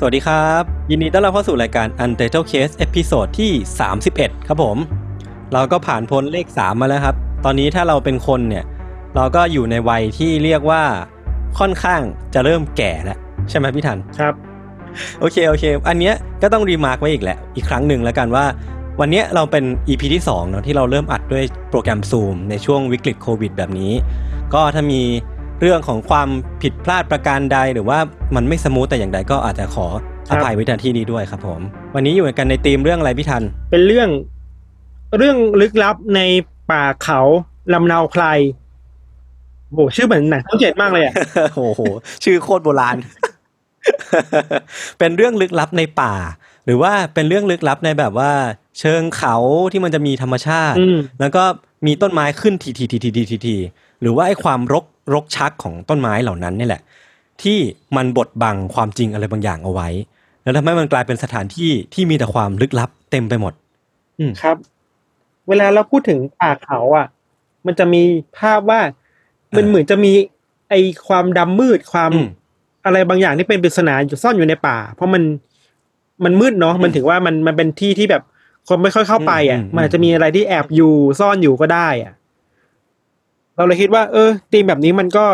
สวัสดีครับ ยินดีต้อนรับเข้าสู่รายการ Untitled Case episode ที่ 31 ครับผม เราก็ผ่านพ้นเลข 3 มาแล้วครับ ตอนนี้ถ้าเราเป็นคนเนี่ย เราก็อยู่ในวัยที่เรียกว่าค่อนข้างจะเริ่มแก่แล้ว ใช่ไหมพี่ธัญ ครับ โอเค โอเค อันเนี้ยก็ต้อง remark ไว้อีกแหละอีกครั้งหนึ่งแล้วกันว่า วันเนี้ยเราเป็น EP ที่2เนาะที่เราเริ่มอัดด้วยโปรแกรม Zoom ในช่วงวิกฤตโควิดแบบนี้ ก็ถ้ามี เรื่องของความผิดพลาดประการใด หรือว่ามันไม่สมูทแต่อย่างใดก็อาจจะขอครัอบภัยไว้ในที่นี้ด้วยครับผม วันนี้อยู่กันในธีมเรื่องอะไรพี่ทัน เป็นเรื่องเรื่องลึกลับในป่าเขาลำเนาไพรโหชื่อเหมือนหนังช่องเจ็ดมากเลยอะโอ้โห ชื่อโคตรโบราณ เป็นเรื่องลึกลับในป่า หรือว่าเป็นเรื่องลึกลับในแบบว่า เชิงเขาที่มันจะมีธรรมชาติอืมแล้วก็มีต้นไม้ขึ้นทีทีทีทีทีทีทีหรือว่าไอ้ความรก รกชักของต้นไม้เหล่านั้นนี่แหละ ที่มันบดบังความจริงอะไรบางอย่างเอาไว้ แล้วทำให้มันกลายเป็นสถานที่ที่มีแต่ความลึกลับเต็มไปหมด อืมครับ เวลาเราพูดถึงป่าเขาอะ มันจะมีภาพว่ามันเออเหมือนจะมี ไอความดำมืดความอืมอะไรบางอย่างที่เป็นปริศนาอยู่ซ่อนอยู่ในป่า เพราะมันมันมืดเนาะมันถึงว่ามันมันเป็นที่ที่แบบคนไม่ค่อยเข้าไปอะอืมอืมมันอาจจะมีอะไรที่แอบอยู่ซ่อนอยู่ก็ได้อะ เราเลยคิดว่า เออธีมแบบนี้มันก็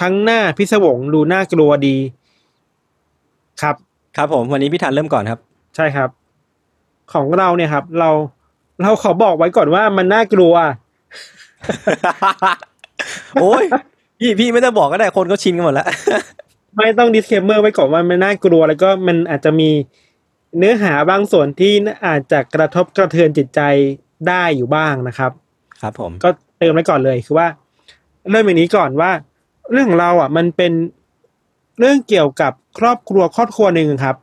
ทั้งหน้าพิศวงดูน่ากลัวดี ครับ ครับผมวันนี้พี่ทันเริ่มก่อนครับ ใช่ครับ ของเราเนี่ยครับ เราเราขอบอกไว้ก่อนว่ามันน่ากลัว โอ้ยพี่พี่ไม่ต้องบอกก็ได้คนก็ชินกันหมดแล้ว ไม่ต้อง disclaimer ไว้ก่อนว่ามันน่ากลัว แล้วก็มันอาจจะมีเนื้อหาบางส่วนที่อาจจะกระทบกระเทือนจิตใจได้อยู่บ้างนะครับ ครับผมก็ เติมไว้ก่อนเลยคือว่าเริ่มอย่างนี้ก่อนว่า เรื่องของเราอะ มันเป็นเรื่องเกี่ยวกับครอบครัวครอบครัวหนึ่งครับ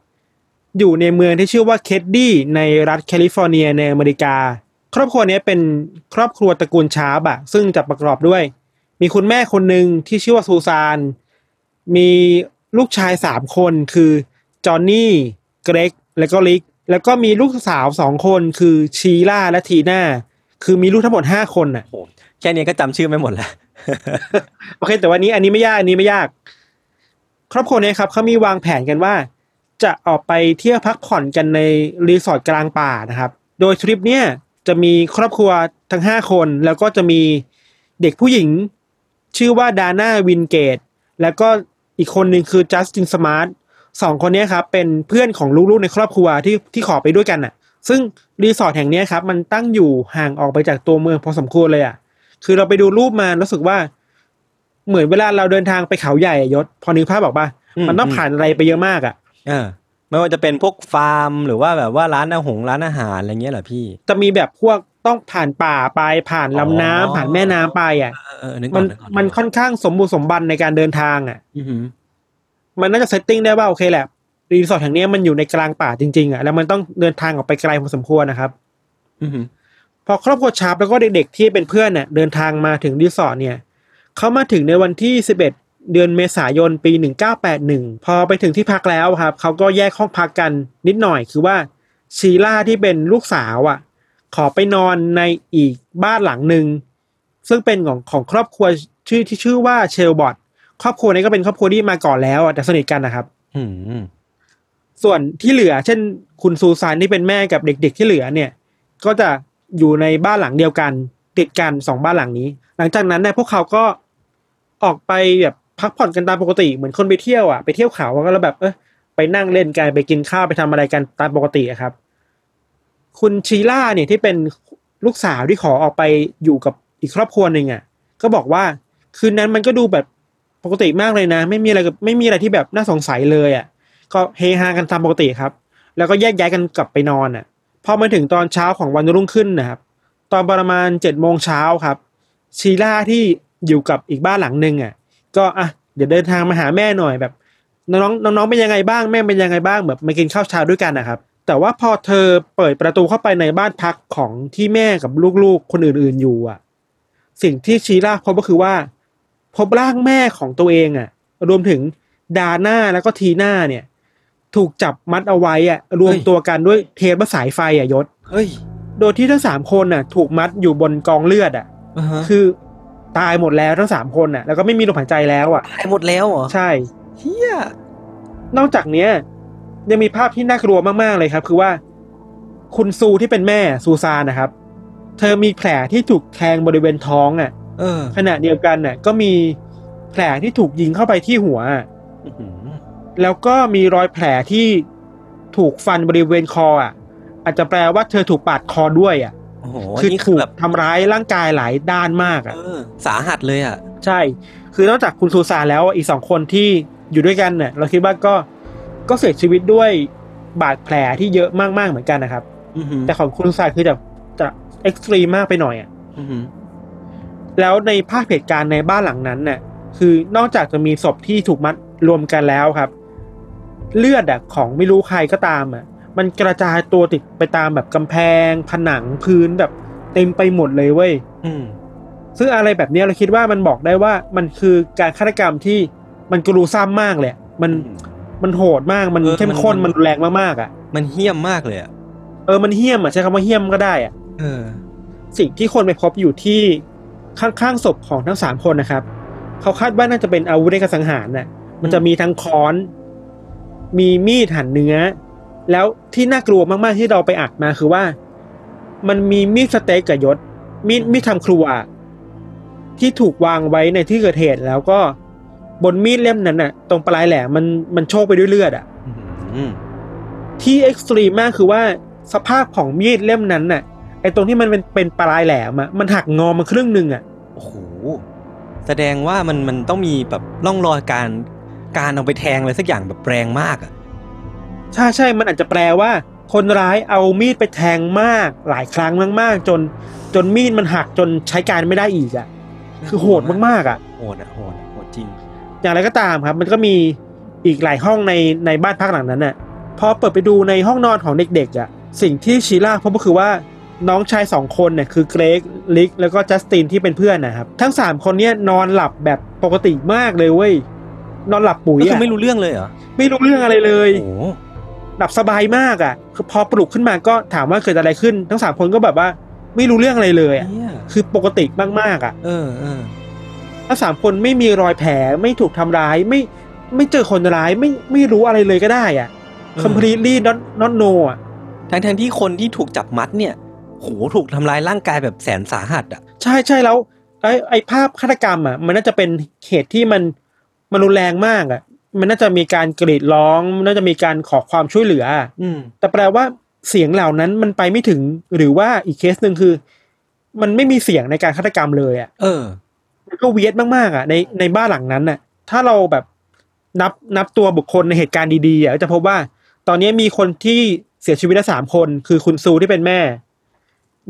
อยู่ในเมืองที่ชื่อว่าเคดดี้ในรัฐแคลิฟอร์เนียในอเมริกา ครอบครัวนี้เป็นครอบครัวตระกูลชาร์บอะซึ่งจะประกอบด้วย มีคุณแม่คนหนึ่งที่ชื่อว่าซูซานมีลูกชายสามคนคือจอห์นนี่เกรกแล้วก็ลิก แล้วก็มีลูกสาวสองคนคือชีล่าและทีน่า คือมีลูกทั้งหมดห้าคนน่ะโอ้แค่นี้ก็จำชื่อไม่หมดแล้วโอเค แต่วันนี้อันนี้ไม่ยากอันนี้ไม่ยาก ครอบครัวเนี้ครับเขามีวางแผนกันว่า จะออกไปเที่ยวพักผ่อนกันในรีสอร์ทกลางป่านะครับ โดยทริปเนี้ยจะมีครอบครัวทั้งห้าคน แล้วก็จะมีเด็กผู้หญิง ชื่อว่าดาน่าวินเกต แล้วก็อีกคนหนึ่งคือจัสตินสมาร์ทสองคนเนี้ยครับเป็นเพื่อนของลูกๆในครอบครัวที่ที่ขอไปด้วยกันน่ะ ซึ่งรีสอร์ทแห่งเนี้ยครับมันตั้งอยู่ห่างออกไปจากตัวเมืองพอสมควรเลยอะ คือเราไปดูรูปมารู้สึกว่า เหมือนเวลาเราเดินทางไปเขาใหญ่อะยชญ์ พอนึกภาพออกป่ะอืมมันต้องผ่านอะไรไปเยอะมากอะเออไม่ว่าจะเป็นพวกฟาร์ม หรือว่าแบบว่าร้านอาหงร้านอาหารอะไรเงี้ยเหรอพี่ จะมีแบบพวกต้องผ่านป่าไปผ่านลำน้ำอ๋อผ่านแม่น้ำไปอะเออเออนึกอมัอนกนึกออกมันค่อนข้างสมบูรณ์สมบันในการเดินทางอะอือหือมันน่าจะ setting ได้ว่าโอเคแหละ รีสอร์ทแห่งเนี้ยมันอยู่ในกลางป่าจริงๆอะแล้วมันต้องเดินทางออกไปไกลพอสมควรนะครับอือหือพอครอบครัวชาร์ปแล้วก็เด็กๆที่เป็นเพื่อนเนี่ยเดินทางมาถึงรีสอร์ทเนี่ยเขามาถึงในวันที่11เดือนเมษายนปี 1981 พอไปถึงที่พักแล้วครับเขาก็แยกห้องพักกันนิดหน่อย คือว่าชีล่าที่เป็นลูกสาวอะ ขอไปนอนในอีกบ้านหลังหนึ่งซึ่งเป็นของของครอบครัวชื่อที่ชื่อว่าเชลบอทครอบครัวนี้ก็เป็นครอบครัวที่มาก่อนแล้วอะแต่สนิทกันนะครับ อืม ส่วนที่เหลือ เช่น คุณซูซานที่เป็นแม่กับเด็ก ๆ ที่เหลือเนี่ย ก็จะอยู่ในบ้านหลังเดียวกัน ติดกันสองบ้านหลังนี้ หลังจากนั้นเนี่ยพวกเขาก็ออกไปแบบพักผ่อนกันตามปกติเหมือนคนไปเที่ยวอะไปเที่ยวเขาก็แล้วแบบเออไปนั่งเล่นกันไปกินข้าวไปทำอะไรกันตามปกติครับ คุณชีล่าเนี่ยที่เป็นลูกสาวที่ขอออกไปอยู่กับอีกครอบครัวหนึ่งอะ ก็บอกว่าคืนนั้นมันก็ดูแบบปกติมากเลยนะ ไม่มีอะไรกับไม่มีอะไรที่แบบน่าสงสัยเลยอะ ก็เฮฮากันตามปกติครับ แล้วก็แยกย้ายกันกลับไปนอนอะพอมาถึงตอนเช้าของวันรุ่งขึ้นนะครับ ตอนประมาณเจ็ดโมงเช้าครับ ชีล่าที่อยู่กับอีกบ้านหลังหนึ่งอะ ก็อะเดี๋ยวเดินทางมาหาแม่หน่อยแบบ น้องๆน้องเป็นยังไงบ้างแม่เป็นยังไงบ้างแบบมากินข้าวเช้าด้วยกันนะครับ แต่ว่าพอเธอเปิดประตูเข้าไปในบ้านพักของที่แม่กับลูกๆคนอื่นๆอยู่อะ สิ่งที่ชีล่าพบก็คือว่า พบร่างแม่ของตัวเองอะ รวมถึงดาน่าแล้วก็ทีน่าเนี่ย ถูกจับมัดเอาไว้อะรวมตัวกันด้วยเทปและสายไฟอะยศเฮ้ย โดยที่ทั้งสามคนน่ะ ถูกมัดอยู่บนกองเลือดอะอ่าฮะคือตายหมดแล้วทั้งสามคนน่ะ แล้วก็ไม่มีลมหายใจแล้วอะตายหมดแล้วเหรอใช่เฮียนอกจากเนี้ยยังมีภาพที่น่ากลัวมากๆเลยครับ คือว่า คุณซูที่เป็นแม่ซูซานนะครับ เธอมีแผลที่ถูกแทงบริเวณท้องอะ เออขณะเดียวกันน่ะ ก็มีแผลที่ถูกยิงเข้าไปที่หัวอะอื้อหือ แล้วก็มีรอยแผลที่ถูกฟันบริเวณคออะ อาจจะแปลว่าเธอถูกปาดคอด้วยอะโอ้โหคือนี่คืถูอกแบบทำร้ายร่างกายหลายด้านมากอะเออสาหัสเลยอะ ใช่ คือนอกจากคุณซูซานแล้วอีกสองคนที่อยู่ด้วยกันเนี่ยเราคิดว่าก็ก็เสียชีวิตด้วยบาดแผลที่เยอะมากๆเหมือนกันนะครับอือหือแต่ของคุณซูซานคือจะจะเอ็กซ์ตรีมมากไปหน่อยอะอือหือแล้วในภาพเหตุการณ์ในบ้านหลังนั้นน่ะคือนอกจากจะมีศพที่ถูกมัดรวมกันแล้วครับ เลือดอะของไม่รู้ใครก็ตามอะมันกระจายตัวติดไปตามแบบกำแพง ผนังพื้นแบบเต็มไปหมดเลยเว้ยอืมซึ่งอะไรแบบเนี้ยเราคิดว่ามันบอกได้ว่ามันคือการฆาตกรรมที่มันกรูซ้ำมากเลยอะมันมันโหดมากมันเออเข้มข้นมัมันนรุนแรงมากๆอะ มันเฮี้ยมมากเลยอะเออมันเหี้ยมอะใช้คำว่าเหี้ยมก็ได้อะเออ สิ่งที่คนไปพบอยู่ที่ข้างๆศพของทั้งสามคนนะครับ เขาคาดว่าน่าจะเป็นอาวุธในการสังหารน่ะ มันจะมีทั้งค้อน มีมีดหั่นเนื้อ แล้วที่น่ากลัวมากๆที่เราไปอัดมาคือว่า มันมีมีดสเต็กกับยศ มีดมีดทำครัว ที่ถูกวางไว้ในที่เกิดเหตุแล้วก็บนมีดเล่มนั้นน่ะ ตรงปลายแหลมมันมันโชกไปด้วยเลือดอะอืมที่เอ็กซ์ตรีมมากคือว่าสภาพของมีดเล่มนั้นน่ะไอ้ตรงที่มันเป็นเป็นปลายแหลมอะมันหักงอมาครึ่งหนึ่งอะโอ้โหแสดงว่ามันมันต้องมีแบบร่องรอยการ การเอาไปแทงอะไรสักอย่างแบบแรงมากอะใช่ใช่มันอาจจะแปลว่า คนร้ายเอามีดไปแทงมาก หลายครั้งมากๆจน จนมีดมันหักจนใช้การไม่ได้อีกอะ คือโหดมากๆอะโหดอะโหดอะโหดจริง อย่างไรก็ตามครับ มันก็มีอีกหลายห้องในในบ้านพักหลังนั้นน่ะพอเปิดไปดูในห้องนอนของเด็กๆอะสิ่งที่ชีล่าพบก็คือว่าน้องชายสองคนเนี่ยคือเกรกลิก แล้วก็จัสตินที่เป็นเพื่อนนะครับ ทั้งสามคนเนี่ยนอนหลับแบบปกติมากเลยเว้ย นอนหลับปุ๋ยก็คืออะไม่รู้เรื่องเลยเหรอไม่รู้เรื่องอะไรเลย โอ้โหหลับสบายมากอะ คือพอปลุกขึ้นมาก็ถามว่าเกิดอะไรขึ้น ทั้งสามคนก็แบบว่าไม่รู้เรื่องอะไรเลยอะเหี้ยคือปกติมากๆอะ เออเออทั้งสามคนไม่มีรอยแผลไม่ถูกทำร้ายไม่ไม่เจอคนร้ายไม่ไม่รู้อะไรเลยก็ได้อะ completely not not know อะ ทั้งทั้งที่คนที่ถูกจับมัดเนี่ยโหถูกทำลายร่างกายแบบแสนสาหัสอะ ใช่ใช่แล้วไอ้ไอ้ภาพฆาตกรรมอะ มันน่าจะเป็นเหตุที่มัน มันรุนแรงมากอะ มันน่าจะมีการกรีดร้องมันน่าจะมีการขอความช่วยเหลืออะอืมแต่แปลว่าเสียงเหล่านั้นมันไปไม่ถึง หรือว่าอีกเคสหนึ่งคือ มันไม่มีเสียงในการฆาตกรรมเลยอะ เออมันก็เวียดมากๆอะในในบ้านหลังนั้นน่ะ ถ้าเราแบบนับนับตัวบุคคลในเหตุการณ์ดีๆอะก็จะพบว่า ตอนนี้มีคนที่เสียชีวิตแล้วสามคน คือคุณซูที่เป็นแม่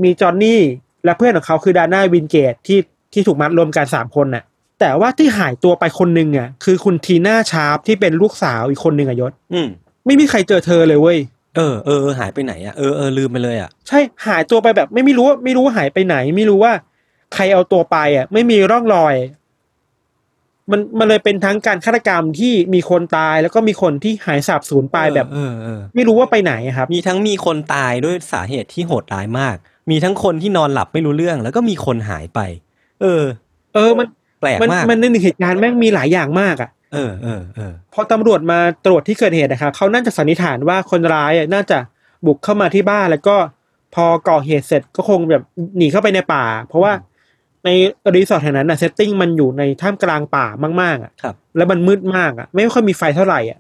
มีจอห์นนี่และเพื่อนของเขาคือดาน่าวินเกตที่ที่ถูกมัดรวมกันสามคนน่ะ แต่ว่าที่หายตัวไปคนหนึ่งอะคือคุณทีน่าชาร์ปที่เป็นลูกสาวอีกคนหนึ่งอะยศอืมไม่มีใครเจอเธอเลยเว้ยเออเออเออหายไปไหนอะเออเออลืมไปเลยอะใช่หายตัวไปแบบ ไม่ไม่รู้ว่าไม่รู้ว่าหายไปไหน ไม่รู้ว่า ใครเอาตัวไปอะ ไม่มีร่องรอย มันมันเลยเป็นทั้งการฆาตกรรมที่มีคนตายแล้วก็มีคนที่หายสาบสูญไปแบบเออเออไม่รู้ว่าไปไหนอะครับ มีทั้งมีคนตายด้วยสาเหตุที่โหดร้ายมาก มีทั้งคนที่นอนหลับไม่รู้เรื่อง แล้วก็มีคนหายไป เออ เออมัน แปลกมันมากมันในหนึ่งเหตุการณ์แม่งมีหลายอย่างมากอะเออเออเออพอตำรวจมาตรวจที่เกิดเหตุนะครับเขาน่าจะสันนิษฐานว่าคนร้ายอะน่าจะบุกเข้ามาที่บ้านแล้วก็พอก่อเหตุเสร็จก็คงแบบหนีเข้าไปในป่า เพราะว่าในรีสอร์ทแห่งนั้นน่ะ setting มันอยู่ในท่ามกลางป่ามากๆอะครับแล้วมันมืดมากอะไม่ค่อยมีไฟเท่าไหร่อะ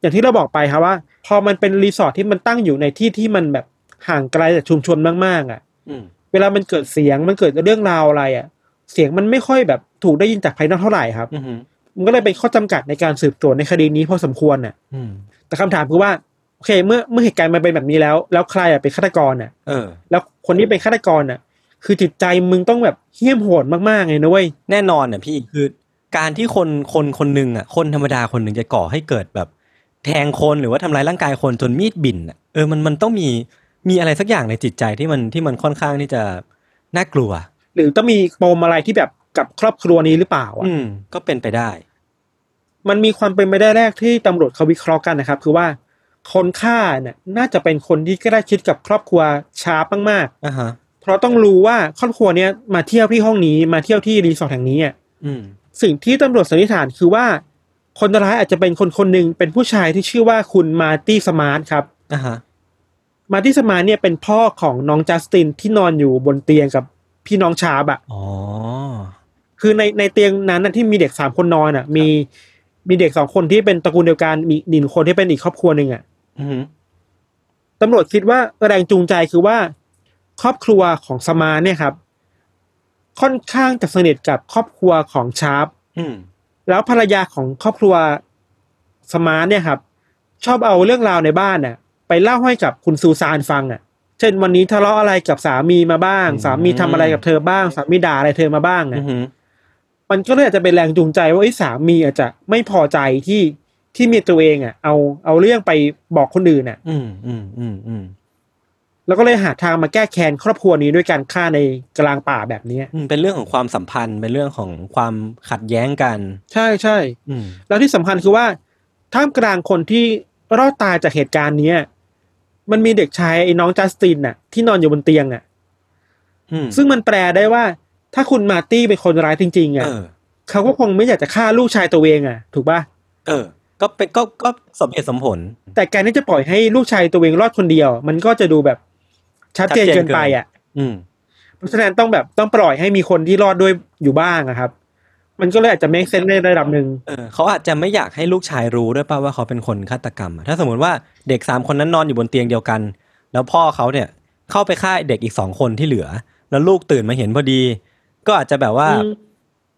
อย่างที่เราบอกไปครับว่า พอมันเป็นรีสอร์ทที่มันตั้งอยู่ในที่ที่มันแบบห่างไกลจากชุมชนมากๆ อะอืมเวลามันเกิดเสียงมันเกิดเรื่องราวอะไรอะ เสียงมันไม่ค่อยแบบถูกได้ยินจากภายนอกเท่าไหร่ครับอืมมันก็เลยเป็นข้อจำกัดในการสืบสวนในคดีนี้พอสมควรน่ะอืมแต่คำถามคือว่าโอเค เมื่อเมื่อเหตุการณ์มันเป็นแบบนี้แล้ว แล้วใครอะเป็นฆาตกรน่ะเออ แล้วคนที่เป็นฆาตกรน่ะ คือจิตใจมึงต้องแบบเหี้ยมโหดมากๆเลยนะเว้ยแน่นอนน่ะพี่คือการที่คนคนคนหนึ่งอะ คนธรรมดาคนหนึ่งจะก่อให้เกิดแบบ แทงคนหรือว่าทำร้ายร่างกายคนจนมีดบิ่นอะเออมันมันต้องมีมีอะไรสักอย่างในจิตใจที่มันที่มันค่อนข้างที่จะน่ากลัว หรือต้องมีปมอะไรที่แบบกับครอบครัวนี้หรือเปล่าอะอืมก็เป็นไปได้ มันมีความเป็นไปได้แรกที่ตำรวจเขาวิเคราะห์กันนะครับ คือว่าคนฆ่าเนี่ยน่าจะเป็นคนที่ใกล้ชิดกับครอบครัวชาร์ปมากอ่าฮะๆเพราะต้องรู้ว่าครอบครัวเนี้ยมาเที่ยวที่ห้องนี้มาเที่ยวที่รีสอร์ทแห่งนี้อะอืม สิ่งที่ตำรวจสันนิษฐานคือว่า คนร้ายอาจจะเป็นคนคนหนึ่งเป็นผู้ชายที่ชื่อว่าคุณมาร์ตี้สมาร์ทครับ อ่าฮะมาร์ตี้สมาร์ทเนี่ยเป็นพ่อของน้องจัสตินที่นอนอยู่บนเตียงกับ พี่น้องชาร์ปอะอ๋อคือในในเตียงนั้นนะที่มีเด็กสามคนนอนอะ มีมีเด็กสองคนที่เป็นตระกูลเดียวกันมีอีกหนึ่งคนที่เป็นอีกครอบครัวหนึ่งอะอืมตำรวจคิดว่าแรงจูงใจคือว่า ครอบครัวของสมาร์ทเนี่ยครับ ค่อนข้างจะสนิทกับครอบครัวของชาร์ปอืมแล้วภรรยาของครอบครัวสมาร์ทเนี่ยครับ ชอบเอาเรื่องราวในบ้านน่ะ ไปเล่าให้กับคุณซูซานฟังอะ เช่นวันนี้ทะเลาะอะไรกับสามีมาบ้าง สามีทำอะไรกับเธอบ้าง สามีด่าอะไรเธอมาบ้างอืนะมมันก็เลยอาจจะเป็นแรงจูงใจว่าไอ้ยสามีอาจจะไม่พอใจที่ที่เมียตัวเองอะ เอาเอาเรื่องไปบอกคนอื่นอะ อืมอืมอืมอืมแล้วก็เลยหาทางมาแก้แค้นครอบครัวนี้ด้วยการฆ่าในกลางป่าแบบนี้อืมเป็นเรื่องของความสัมพันธ์ เป็นเรื่องของความขัดแย้งกัน ใช่ใช่อืมแล้วที่สำคัญคือว่าท่ามกลางคนที่รอดตายจากเหตุการณ์เนี้ย มันมีเด็กชายไอ้น้องจัสตินน่ะ ที่นอนอยู่บนเตียงอะอืมซึ่งมันแปลได้ว่า ถ้าคุณมาร์ตี้เป็นคนร้ายจริงๆอะเออเขาก็คงไม่อยากจะฆ่าลูกชายตัวเองอะ ถูกป่ะเออ ก็เป็นก็ก็สมเหตุสมผล แต่การที่จะปล่อยให้ลูกชายตัวเองรอดคนเดียว มันก็จะดูแบบชัดเจนชัดเจนเกินไปอะ อืมเพราะฉะนั้นต้องแบบต้องปล่อยให้มีคนที่รอดด้วยอยู่บ้างอะครับ มันก็เลยอาจจะ make sense ในระดับหนึ่งเออเขาอาจจะไม่อยากให้ลูกชายรู้ด้วยป่ะว่าเขาเป็นคนฆาตกรรมอะถ้าสมมติว่าเด็กสามคนนั้นนอนอยู่บนเตียงเดียวกัน แล้วพ่อเขาเนี่ยเข้าไปฆ่าเด็กอีกสองคนที่เหลือ แล้วลูกตื่นมาเห็นพอดี ก็อาจจะแบบว่าอืม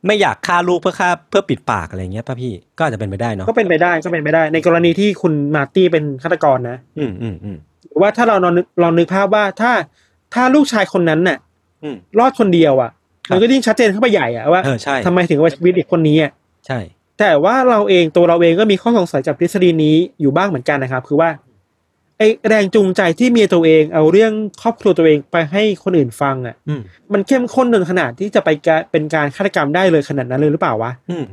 ไม่อยากฆ่าลูกเพื่อฆ่าเพื่อปิดปากอะไรเงี้ยป่ะพี่ก็อาจจะเป็นไปได้เนาะก็เป็นไปได้ก็เป็นไปได้ ในกรณีที่คุณมาร์ตี้เป็นฆาตกรนะ อืมอืมอืมหรือว่าถ้าเราลองนึกลองนึกภาพว่าถ้าถ้าลูกชายคนนั้นน่ะอืมรอดคนเดียวอะครับ มันก็ยิ่งชัดเจนเข้าไปใหญ่อะว่าเออใช่ทำไมถึงว่าชีวิตเด็กคนนี้อะใช่ แต่ว่าเราเองตัวเราเองก็มีข้อสงสัยกับทฤษฎีนี้อยู่บ้างเหมือนกันนะครับ คือว่าไอแรงจูงใจที่เมียตัวเองเอาเรื่องครอบครัวตัวเองไปให้คนอื่นฟังอะอืมมันเข้มข้นจนขนาดที่จะไปกะเป็นการฆาตกรรมได้เลยขนาดนั้นเลยหรือเปล่าวะอืม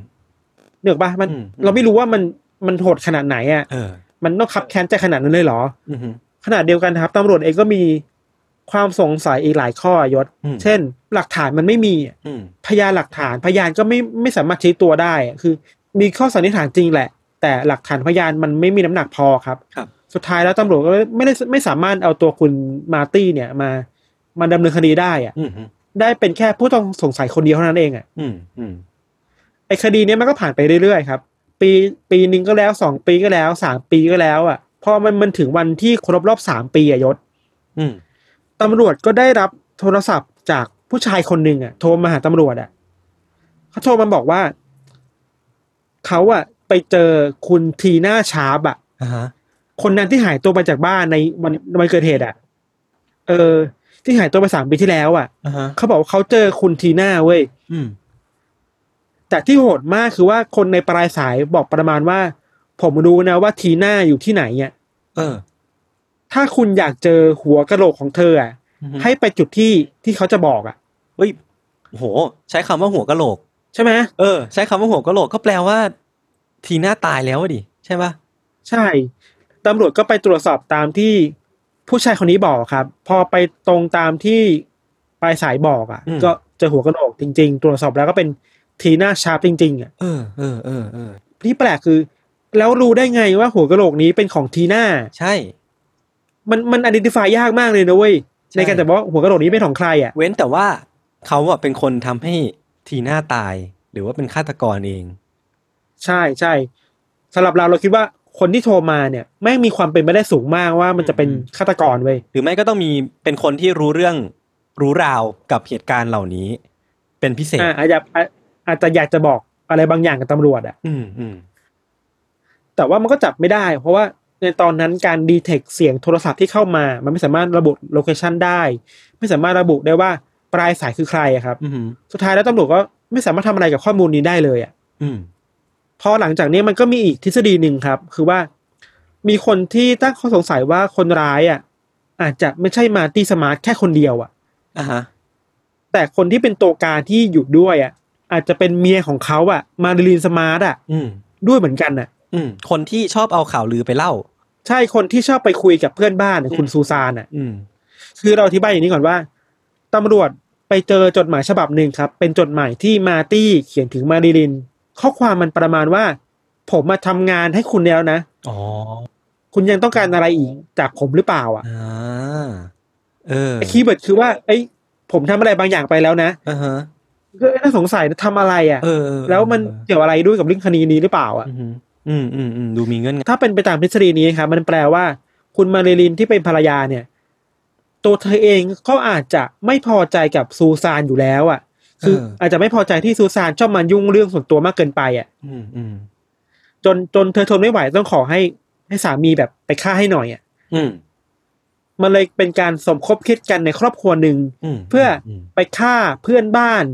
เนืกปะมันอืมเราไม่รู้ว่ามันมันโหดขนาดไหนอะเออมันต้องขับแค้นใจขนาดนั้นเลยเหรออืมขนาดเดียวกันนะครับตำรวจเองก็มี ความสงสัยอีกหลายข้อยศอืมเช่น หลักฐานมันไม่มีอะอืมพยานหลักฐานพยานก็ไม่ไม่สามารถชี้ตัวได้อะคือ มีข้อสันนิษฐานจริงแหละ แต่หลักฐานพยานมันไม่มีน้ำหนักพอครับครับสุดท้ายแล้วตำรวจก็ไม่ได้ไม่สามารถเอาตัวคุณมาร์ตี้เนี่ยมามาดำเนินคดีได้อะอืมได้เป็นแค่ผู้ต้องสงสัยคนเดียวเท่านั้นเองอะอืมอืมไอ้คดีเนี้ยมันก็ผ่านไปเรื่อยๆครับ ปีปีหนึ่งก็แล้วสองปีก็แล้วสามปีก็แล้ว อะพอมันมันถึงวันที่ครบรอบสามปีอะยศอืม ตำรวจก็ได้รับโทรศัพท์จากผู้ชายคนหนึ่งอะ โทรมาหาตำรวจอะเขาโทรมาบอกว่า เขาอะ ไปเจอคุณทีน่าชาร์ปอะอ่าฮะคนนั้นที่หายตัวไปจากบ้านในวันวันเกิดเหตุอะ เออ ที่หายตัวไปสามปีที่แล้ว อะอ่าฮะเขาบอกว่าเขาเจอคุณทีน่าเว้ยอืมแต่ที่โหดมากคือว่าคนในปลายสายบอกประมาณว่า ผมรู้นะว่าทีน่าอยู่ที่ไหนเนี่ยเออ ถ้าคุณอยากเจอหัวกะโหลกของเธออะอือฮึให้ไปจุดที่ที่เขาจะบอกอะเฮ้ยโห ใช้คำว่าหัวกะโหลก ใช่ไหมเออใช้คำว่าหัวกะโหลกก็แปลว่า ทีหน้าตายแล้วอะดิใช่ปะใช่ตำรวจก็ไปตรวจสอบตามที่ผู้ชายคนนี้บอกครับ พอไปตรงตามที่ปลายสายบอกอะ ก็เจอหัวกะโหลกจริง ๆ ตรวจสอบแล้วก็เป็นทีน่าชาร์ปจริง ๆอะเออเออเออเออที่แปลกคือ แล้วรู้ได้ไงว่าหัวกะโหลกนี้เป็นของทีน่าใช่ มันมันอ d ด n ติฟายยากมากเลยนะเว้ยใช่ในการแต่ว่าหัวกะโหลกนี้เป็นของใครอะเว้นแต่ว่าเขาอะเป็นคนทำให้ทีหน้าตาย หรือว่าเป็นฆาตกรเอง ใช่ใช่สำหรับเราเราคิดว่าคนที่โทรมาเนี่ยแม่งมีความเป็นไปได้สูงมากว่ามันจะเป็นฆาตกรเว้ยหรือไม่ก็ต้องมีเป็นคนที่รู้เรื่องรู้ราวกับเหตุการณ์เหล่านี้ เป็นพิเศษอ่าอาจจะอาอาจจะอยากจะบอกอะไรบางอย่างกับตำรวจอะอืมอืมแต่ว่ามันก็จับไม่ได้ เพราะว่า ในตอนนั้นการ detect เสียงโทรศัพท์ที่เข้ามา มันไม่สามารถระบุ location ได้ ไม่สามารถระบุได้ว่าปลายสายคือใครอะครับอืมสุดท้ายแล้วตำรวจก็ไม่สามารถทำอะไรกับข้อมูลนี้ได้เลยอะอืมพอหลังจากนี้มันก็มีอีกทฤษฎีหนึ่งครับ คือว่า มีคนที่ตั้งข้อสงสัยว่าคนร้ายอะ อาจจะไม่ใช่มาร์ตี้สมาร์ทแค่คนเดียวอะอะฮะแต่คนที่เป็นตัวการที่อยู่ด้วยอะ อาจจะเป็นเมียของเขาอะ มาริลีนสมาร์ทอะอืมด้วยเหมือนกันอะอืม คนที่ชอบเอาข่าวลือไปเล่า ใช่คนที่ชอบไปคุยกับเพื่อนบ้านอะคุณซูซานอะอืมคือเราอธิบายอย่างนี้ก่อนว่าตำรวจไปเจอจดหมายฉบับหนึ่งครับ เป็นจดหมายที่มาร์ตี้เขียนถึงมาริลิน ข้อความมันประมาณว่า ผมมาทำงานให้คุณแล้วนะอ๋อคุณยังต้องการอะไรอีกจากผมหรือเปล่า อะอ่าเออ keyword คือว่า เอ้ยผมทำอะไรบางอย่างไปแล้วนะอ่าฮะก็น่าสงสัยนะทำอะไรอะเออเออแล้วมันเกี่ยวอะไรด้วยกับเรื่องคดีนี้หรือเปล่า อะ อืมอืมอืมอืมดูมีเงื่อนไขถ้าเป็นไปตามทฤษฎีนี้ครับ มันแปลว่า คุณมาริลินที่เป็นภรรยาเนี่ย ตัวเธอเองก็อาจจะไม่พอใจกับซูซานอยู่แล้วอะ คืออาจจะไม่พอใจที่ซูซานชอบมายุ่งเรื่องส่วนตัวมากเกินไปอะ อืมอืมจนจนเธอทนไม่ไหวต้องขอให้ให้สามีแบบไปฆ่าให้หน่อยอะ อืมมันเลยเป็นการสมคบคิดกันในครอบครัวหนึ่งอืมเพื่ออมไปฆ่าเพื่อนบ้าน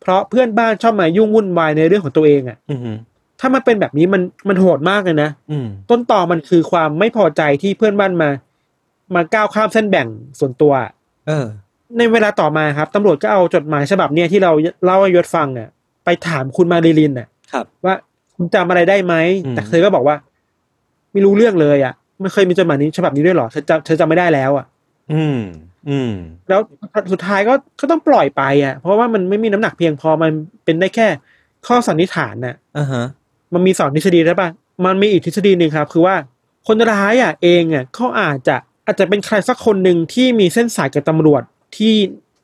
เพราะเพื่อนบ้านชอบมายุ่งวุ่นวายในเรื่องของตัวเองอะอืมอืม ถ้ามันเป็นแบบนี้มันมันโหดมากเลยนะอืมต้นต่อมันคือความไม่พอใจที่เพื่อนบ้านมา มาก้าวข้ามเส้นแบ่งส่วนตัว เออ ในเวลาต่อมาครับตำรวจก็เอาจดหมายฉบับเนี้ยที่เราเล่าให้ยศฟังอะ ไปถามคุณมาริลินอะ ครับ ว่าคุณจำอะไรได้ไหมอืมแต่เธอก็บอกว่า ไม่รู้เรื่องเลยอะไม่เคยมีจดหมายนี้ฉบับนี้ด้วยเหรอเธอจำเธอจำไม่ได้แล้วอะ อืม อืม แล้วสุดท้ายก็ก็ต้องปล่อยไปอะ เพราะว่ามันไม่มีน้ำหนักเพียงพอมันเป็นได้แค่ข้อสันนิษฐานน่ะอ่าฮะ มันมีสองทฤษฎีใช่ปะมันมีอีกทฤษฎีหนึ่งครับ คือว่าคนร้ายอะเองอะเขาอาจจะอาจจะเป็นใครสักคนหนึ่งที่มีเส้นสายกับตำรวจที่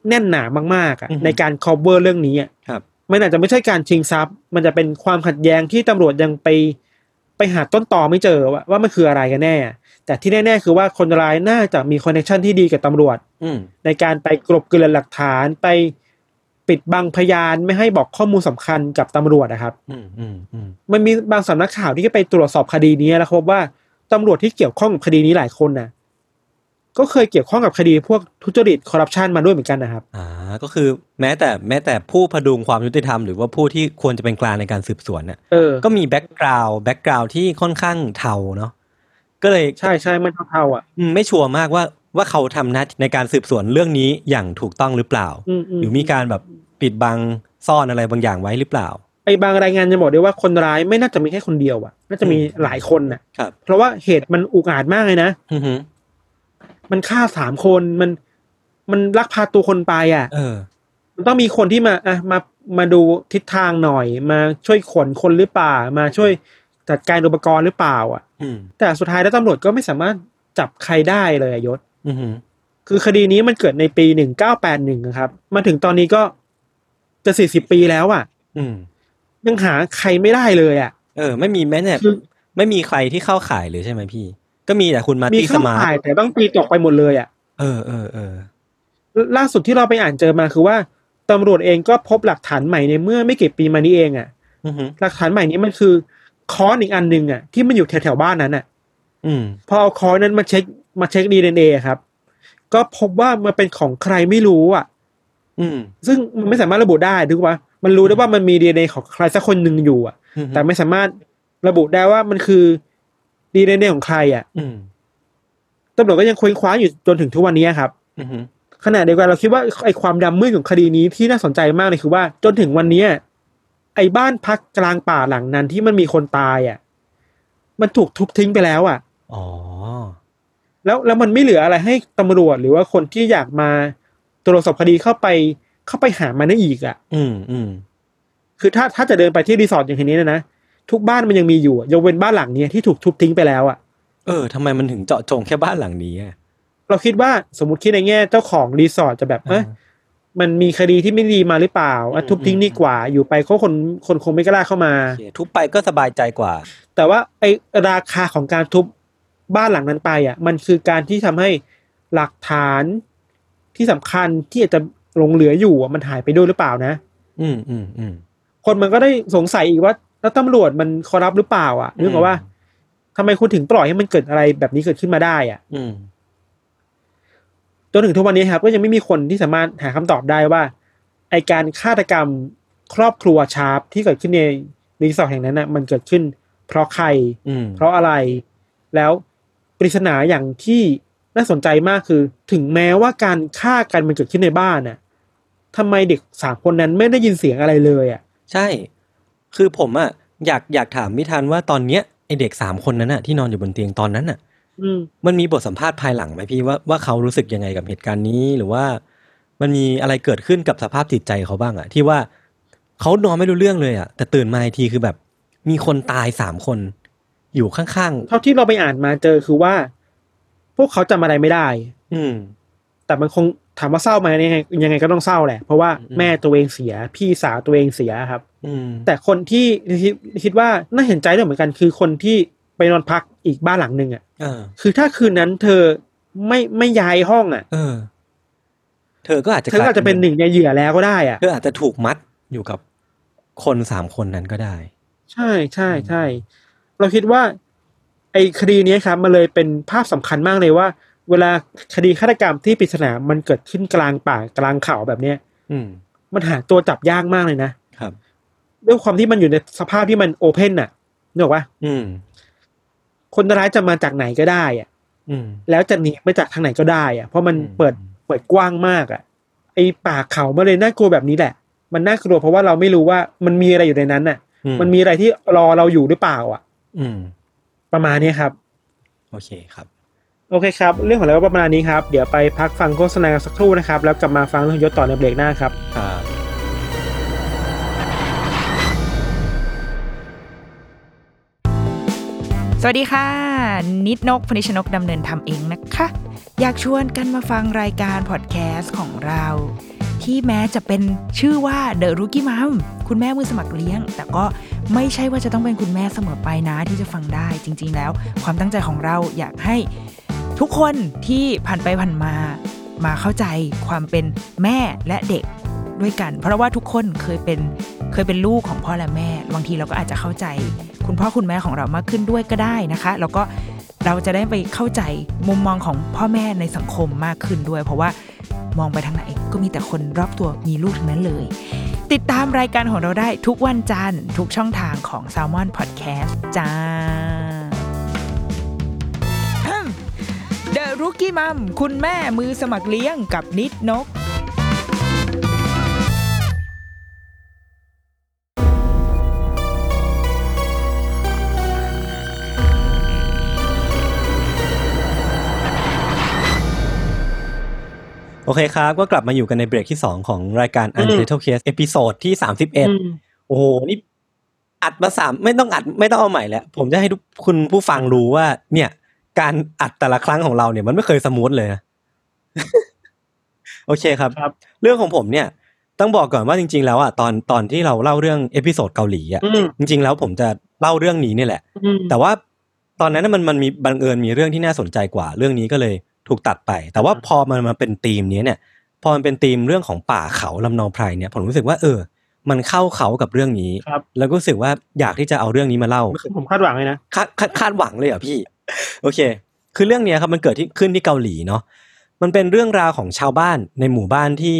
แน่นหนามากๆอะในการ cover เรื่องนี้อะครับมันอาจจะไม่ใช่การชิงทรัพย์ มันจะเป็นความขัดแย้งที่ตำรวจยังไปไปหาต้นตอไม่เจอว่าว่ามันคืออะไรกันแน่ แต่ที่แน่ ๆ คือว่าคนร้ายน่าจะมีคอนเนคชันที่ดีกับตำรวจอืมในการไปกลบเกลื่อนหลักฐานไป ปิดบังพยานไม่ให้บอกข้อมูลสำคัญกับตำรวจนะครับอืมอืมอืมมันมีบางสำนักข่าวที่ไปตรวจสอบคดีนี้แล้วพบว่าตำรวจที่เกี่ยวข้องกับคดีนี้หลายคนนะก็เคยเกี่ยวข้องกับคดีพวกทุจริตคอร์รัปชันมาด้วยเหมือนกันนะครับ อ่า ก็คือแม้แต่แม้แต่ผู้ผดุงความยุติธรรม หรือว่าผู้ที่ควรจะเป็นกลางในการสืบสวนเนี่ยเออก็มี background background ที่ค่อนข้างเทาเนาะก็เลยใช่ใช่มันเท่าๆอะอืมไม่ชัวร์มากว่าว่าเขาทำหน้าที่ในการสืบสวนเรื่องนี้อย่างถูกต้องหรือเปล่าอืมๆหรือมีการแบบ ปิดบังซ่อนอะไรบางอย่างไว้หรือเปล่าไอ้บางรายงานจะบอกได้ว่าคนร้ายไม่น่าจะมีแค่คนเดียวอะน่าจะมีหลายคนน่ะครับ เพราะว่าเหตุมันอุกอาจมากเลยนะอือฮึมันฆ่าสามคนมันมันลักพาตัวคนไปอะ เออ มันต้องมีคนที่มาอะมามาดูทิศทางหน่อย มาช่วยขนคนหรือเปล่า มาช่วยจัดการอุปกรณ์หรือเปล่า อะ อืมแต่สุดท้ายแล้วตำรวจก็ไม่สามารถจับใครได้เลยอะยศ อือฮึคือคดีนี้มันเกิดในปีหนึ่งเก้าแปดหนึ่งครับ มาถึงตอนนี้ก็ จะสี่สิบปีแล้วอะ อืมยังหาใครไม่ได้เลยอะ เออ ไม่มีแม้แต่คือไม่มีใครที่เข้าข่ายเลยใช่ไหมพี่ ก็มีแต่คุณมาร์มีตี้สเข้ามาร์ข่ายทแต่ต้องตีตกไปหมดเลยอะ เออเออเออล่าสุดที่เราไปอ่านเจอมาคือว่าตำรวจเองก็พบหลักฐานใหม่ในเมื่อไม่กี่ปีมานี้เองอะอือฮึหลักฐานใหม่นี้มันคือค้อนอีกอันหนึ่งอะที่มันอยู่แถวๆบ้านนั้นอะ อืม พอเอาค้อนนั้นมาเช็คมาเช็คดีเอ็นเอครับ ก็พบว่ามันเป็นของใครไม่รู้อะอืม ซึ่งมันไม่สามารถระบุได้ถูกปะมันรู้ได้ว่ามันมีดีเอ็นเอของใครสักคนหนึ่งอยู่อะอือฮึแต่ไม่สามารถระบุได้ว่ามันคือดีเอ็นเอของใครอะอืมตำรวจก็ยังค้นคว้าอยู่จนถึงทุกวันนี้ครับอือฮึขณะเดียวกันเราคิดว่าไอ้ความดำมืดของคดีนี้ที่น่าสนใจมากเลยคือว่าจนถึงวันเนี้ยไอ้บ้านพักกลางป่าหลังนั้นที่มันมีคนตายอะ มันถูกทุบทิ้งไปแล้วอะอ๋อแล้วแล้วมันไม่เหลืออะไรให้ตำรวจหรือว่าคนที่อยากมา ตรวจสอบคดีเข้าไปเข้าไปหามันได้อีกอะ อืมอืมคือถ้าถ้าจะเดินไปที่รีสอร์ทอย่างทีนี้นะนะทุกบ้านมันยังมีอยู่อะยกเว้นบ้านหลังเนี้ยที่ถูกทุบทิ้งไปแล้วอะเออทำไมมันถึงเจาะจงแค่บ้านหลังนี้อะเราคิดว่าสมมติคิดในแง่เจ้าของรีสอร์ทจะแบบเอ้ยมันมีคดีที่ไม่ดีมาหรือเปล่าอะทุบทิ้งดีกว่า อยู่ไปเขาคนคนคงไม่กล้าเข้ามาโอเคทุบไปก็สบายใจกว่า แต่ว่าไอราคาของการทุบบ้านหลังนั้นไปอะ มันคือการที่ทำให้หลักฐาน ที่สำคัญที่อาจจะหลงเหลืออยู่อะมันหายไปด้วยหรือเปล่านะ อืมอืมอืมคนมันก็ได้สงสัยอีกว่า แล้วตำรวจมันคอรับหรือเปล่า อะนึกออกว่าทำไมคุณถึงปล่อยให้มันเกิดอะไรแบบนี้เกิดขึ้นมาได้ อะ อืมจนถึงทุกวันนี้ครับ ก็ยังไม่มีคนที่สามารถหาคำตอบได้ว่า ไอการฆาตกรรมครอบครัวชาร์ปที่เกิดขึ้นในรีสอร์ทแห่งนั้นน่ะ มันเกิดขึ้น เพราะใครอืมเพราะอะไร แล้วปริศนาอย่างที่ น่าสนใจมากคือ ถึงแม้ว่าการฆ่ากันมันเกิดขึ้นในบ้านน่ะทำไมเด็กสามคนนั้นไม่ได้ยินเสียงอะไรเลยอะ ใช่ คือผมอะอยากอยากถามมิทันว่าตอนเนี้ยไอเด็กสามคนนั้นอะที่นอนอยู่บนเตียงตอนนั้นอะอืมมันมีบทสัมภาษณ์ภายหลังไหมพี่ว่าว่าเขารู้สึกยังไงกับเหตุการณ์นี้หรือว่า มันมีอะไรเกิดขึ้นกับสภาพจิตใจเขาบ้างอะที่ว่าเขานอนไม่รู้เรื่องเลยอะแต่ตื่นมาอีกทีคือแบบ มีคนตายสามคน อยู่ข้างเท่าที่เราไปอ่านมาเจอคือว่าพ วกเขาจำอะไรไม่ได้ๆอืม แต่มันคงถามว่าเศร้าไหมยังไงยังไงก็ต้องเศร้าแหละ เพราะว่าอืมแม่ตัวเองเสีย พี่สาวตัวเองเสียครับ อืม แต่คนที่คิดคิดว่าน่าเห็นใจด้วยเหมือนกัน คือคนที่ไปนอนพักอีกบ้านหลังหนึ่งอะเออคือถ้าคืนนั้นเธอไม่ไม่ย้ายห้องอะเออเธอก็อาจจะเธอก็อาจจะเป็นหนึ่งในเหยื่อแล้วก็ได้อะเธออาจจะถูกมัดอยู่กับคนสามคนนั้นก็ได้ ใช่ใช่ใช่เราคิดว่า ไอ้คดีเนี้ยครับมันเลยเป็นภาพสำคัญมากเลยว่า เวลาคดีฆาตกรรมที่ปริศนามันเกิดขึ้นกลางป่ากลางเขาแบบเนี้ยอืม มันหาตัวจับยากมากเลยนะครับ ด้วยความที่มันอยู่ในสภาพที่มันโอเพนน่ะนึกออกปะอืม คนร้ายจะมาจากไหนก็ได้อะ อืม แล้วจะหนีมาจากทางไหนก็ได้ อะ เพราะมันอืมเปิดเปิดกว้างมากอะ ไอ้ป่าเขามาเลยน่ากลัวแบบนี้แหละ มันน่ากลัวเพราะว่าเราไม่รู้ว่ามันมีอะไรอยู่ในนั้นน่ะอืมันมีอะไรที่รอเราอยู่หรือเปล่า อะ อืม ประมาณนี้ครับ โอเคครับ โอเคครับ เรื่องของเราก็ประมาณนี้ครับ เดี๋ยวไปพักฟังโฆษณากันสักครู่นะครับ แล้วกลับมาฟังเรื่องยศต่อในเบรกหน้าครับครับสวัสดีค่ะ นิดนกพนิชนกดำเนินทำเองนะคะ อยากชวนกันมาฟังรายการพอดแคสต์ของเรา ที่แม้จะเป็นชื่อว่า The Rookie Mom คุณแม่มือสมัครเลี้ยง แต่ก็ไม่ใช่ว่าจะต้องเป็นคุณแม่เสมอไปนะที่จะฟังได้ จริง ๆ แล้ว ความตั้งใจของเราอยากให้ทุกคนที่ผ่านไปผ่านมา มาเข้าใจความเป็นแม่และเด็กด้วยกัน เพราะว่าทุกคนเคยเป็นเคยเป็นลูกของพ่อและแม่ บางทีเราก็อาจจะเข้าใจ คุณพ่อคุณแม่ของเรามากขึ้นด้วยก็ได้นะคะ แล้วก็เราจะได้ไปเข้าใจมุมมองของพ่อแม่ในสังคมมากขึ้นด้วย เพราะว่า มองไปทางไหนก็มีแต่คนรอบตัวมีลูกทั้งนั้นเลย ติดตามรายการของเราได้ทุกวันจันทร์ทุกช่องทางของ s ซ l m o n Podcast จ้า The Rookie Mom คุณแม่มือสมัครเลี้ยงกับนิดนก โอเคครับ ก็กลับมาอยู่กันในเบรกที่สองของรายการอืม Untitled Case episode ที่สามสิบเอ็ดอืมโอ้โห นี่อัดมาสามไม่ต้องอัดไม่ต้องเอาใหม่แล้ว ผมจะให้ทุกคุณผู้ฟังรู้ว่า เนี่ย การอัดแต่ละครั้งของเราเนี่ยมันไม่เคย smooth เลยนะโอเคครับครับ เรื่องของผมเนี่ย ต้องบอกก่อนว่าจริง ๆ แล้วอะตอนตอนที่เราเล่าเรื่อง episode เกาหลีอะอืมจริง ๆ แล้วผมจะเล่าเรื่องนี้เนี่ยแหละอืมแต่ว่าตอนนั้นนะมันมันมีบังเอิญมีเรื่องที่น่าสนใจกว่าเรื่องนี้ก็เลย ถูกตัดไป แต่ว่าพอมันมาเป็นธีมนี้เนี่ย พอมันเป็นธีมเรื่องของป่าเขาลำนองไพรเนี่ย ผมรู้สึกว่าเออ มันเข้าเขากับเรื่องนี้ครับแล้วก็รู้สึกว่าอยากที่จะเอาเรื่องนี้มาเล่า ผมคาดหวังเลยนะ คาดคาดคาดหวังเลยเหรอพี่ โอเค คือเรื่องเนี้ยครับมันเกิดที่ขึ้นที่เกาหลีเนาะ มันเป็นเรื่องราวของชาวบ้านในหมู่บ้านที่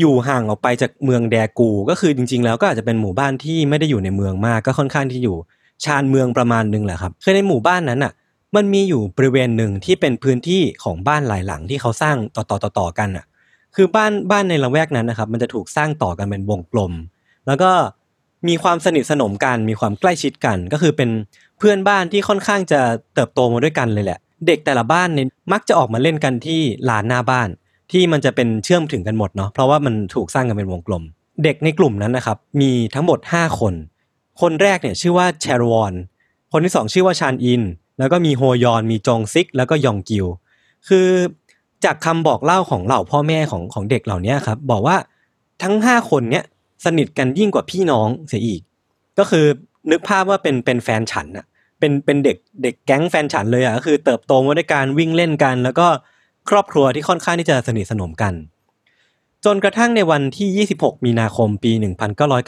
อยู่ห่างออกไปจากเมืองแดกู ก็คือจริง ๆ แล้วก็อาจจะเป็นหมู่บ้านที่ไม่ได้อยู่ในเมืองมาก ก็ค่อนข้างที่อยู่ชานเมืองประมาณนึงแหละครับ คือในหมู่บ้านนั้นอะ มันมีอยู่บริเวณหนึ่งที่เป็นพื้นที่ของบ้านหลายหลังที่เขาสร้างต่อต่อต่อต่อกันอะ คือบ้านบ้านในละแวกนั้นนะครับ มันจะถูกสร้างต่อกันเป็นวงกลม แล้วก็มีความสนิทสนมกัน มีความใกล้ชิดกัน ก็คือเป็นเพื่อนบ้านที่ค่อนข้างจะเติบโตมาด้วยกันเลยแหละ เด็กแต่ละบ้านเนี่ยมักจะออกมาเล่นกันที่ลานหน้าบ้าน ที่มันจะเป็นเชื่อมถึงกันหมดเนาะเพราะว่ามันถูกสร้างกันเป็นวงกลม เด็กในกลุ่มนั้นนะครับมีทั้งหมด 5 คน คนแรกเนี่ยชื่อว่าแชรวอนคนที่สองชื่อว่าชานอิน แล้วก็มีโฮยอนมีจองซิก แล้วก็ยองกิว คือจากคำบอกเล่าของเหล่าพ่อแม่ของของเด็กเหล่านี้ครับ บอกว่าทั้งห้าคนเนี้ยสนิทกันยิ่งกว่าพี่น้องเสียอีก ก็คือนึกภาพว่าเป็นเป็นแฟนฉันอะเป็นเป็นเด็กเด็กแก๊งแฟนฉันเลยอะก็คือเติบโตมาด้วยการวิ่งเล่นกัน แล้วก็ครอบครัวที่ค่อนข้างที่จะสนิทสนมกัน จนกระทั่งในวันที่ 26 มีนาคมปี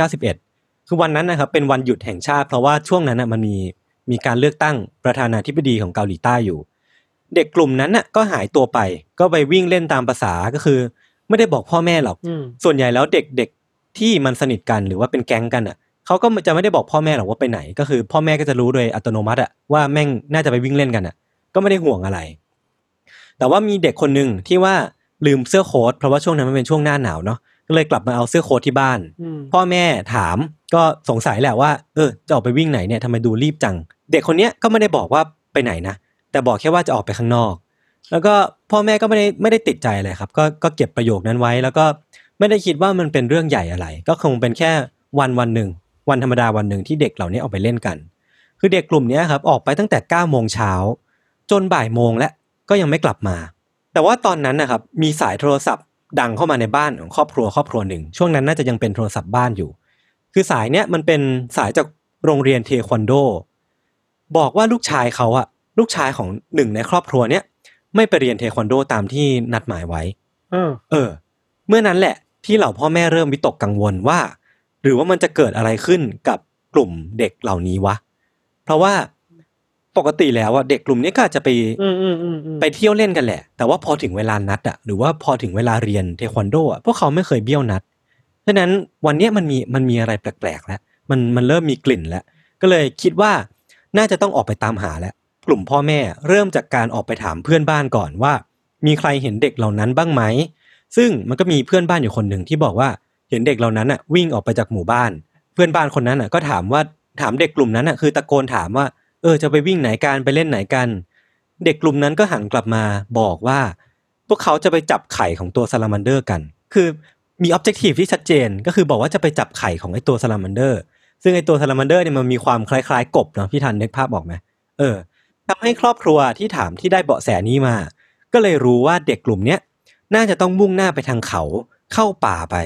1991 คือวันนั้นนะครับเป็นวันหยุดแห่งชาติ เพราะว่าช่วงนั้นนะมันมี มีการเลือกตั้งประธานาธิบดีของเกาหลีใต้อยู่ เด็กกลุ่มนั้นน่ะก็หายตัวไป ก็ไปวิ่งเล่นตามภาษาก็คือ ไม่ได้บอกพ่อแม่หรอกอืมส่วนใหญ่แล้วเด็กเด็กที่มันสนิทกันหรือว่าเป็นแก๊งกันอะเขาก็จะไม่ได้บอกพ่อแม่หรอกว่าไปไหน ก็คือพ่อแม่ก็จะรู้โดยอัตโนมัติอะว่าแม่งน่าจะไปวิ่งเล่นกันอะ ก็ไม่ได้ห่วงอะไร แต่ว่ามีเด็กคนหนึ่งที่ว่าลืมเสื้อโค้ทเพราะว่าช่วงนั้นมันเป็นช่วงหน้าหนาวเนาะ ก็เลยกลับมาเอาเสื้อโค้ทที่บ้านอืมพ่อแม่ถามก็สงสัยแหละว่าเออจะออกไปวิ่งไหนเนี่ยทำไมดูรีบจัง เด็กคนเนี้ยก็ไม่ได้บอกว่าไปไหนนะแต่บอกแค่ว่าจะออกไปข้างนอก แล้วก็พ่อแม่ก็ไม่ได้ไม่ได้ติดใจอะไรครับ ก็ก็เก็บประโยคนั้นไว้ แล้วก็ไม่ได้คิดว่ามันเป็นเรื่องใหญ่อะไร ก็คงเป็นแค่วันวันหนึ่งวันธรรมดาวันหนึ่งที่เด็กเหล่านี้ออกไปเล่นกัน คือเด็กกลุ่มเนี้ยครับออกไปตั้งแต่9ก้าโมงเช้าจนบ่ายโมงและก็ยังไม่กลับมา แต่ว่าตอนนั้นนะครับมีสายโทรศัพท์ ดังเข้ามาในบ้านของครอบครัวครอบครัวหนึ่ง ช่วงนั้นน่าจะยังเป็นโทรศัพท์บ้านอยู่ คือสายเนี้ยมันเป็นสายจากโรงเรียนเทควันโด บอกว่าลูกชายเขาอะลูกชายของหนึ่งในครอบครัวเนี้ยไม่ไปเรียนเทควันโดตามที่นัดหมายไว้เออเออเมื่อนั้นแหละ ที่เหล่าพ่อแม่เริ่มวิตกกังวลว่า หรือว่ามันจะเกิดอะไรขึ้นกับกลุ่มเด็กเหล่านี้วะ เพราะว่า ปกติแล้วอะเด็กกลุ่มนี้ก็อาจจะไปอืมอืมอืมอืมไปเที่ยวเล่นกันแหละ แต่ว่าพอถึงเวลานัดอะหรือว่าพอถึงเวลาเรียนเทควันโดอะพวกเขาไม่เคยเบี้ยวนัดฉะนั้นวันเนี้ยมันมีมันมีอะไรแปลกๆแล้วมันมันเริ่มมีกลิ่นแล้ว ก็เลยคิดว่าน่าจะต้องออกไปตามหาแล้ว กลุ่มพ่อแม่เริ่มจากการออกไปถามเพื่อนบ้านก่อนว่า มีใครเห็นเด็กเหล่านั้นบ้างไหม ซึ่งมันก็มีเพื่อนบ้านอยู่คนหนึ่งที่บอกว่าเห็นเด็กเหล่านั้นอะวิ่งออกไปจากหมู่บ้าน เพื่อนบ้านคนนั้นอะก็ถามว่าถามเด็กกลุ่มนั้นอะคือตะโกนถามว่า เออจะไปวิ่งไหนกันไปเล่นไหนกัน เด็กกลุ่มนั้นก็หันกลับมาบอกว่า พวกเขาจะไปจับไข่ของตัวซาลามันเดอร์กัน คือมี objective ที่ชัดเจนก็คือบอกว่าจะไปจับไข่ของไอ้ตัวซาลามันเดอร์ ซึ่งไอ้ตัวซาลามันเดอร์เนี่ยมันมีความคล้ายๆ กบเนาะพี่ทันนึกภาพออกไหมเออทำให้ครอบครัวที่ถามที่ได้เบาะแสนี้มา ก็เลยรู้ว่าเด็กกลุ่มเนี้ยน่าจะต้องมุ่งหน้าไปทางเขาเข้าป่าไป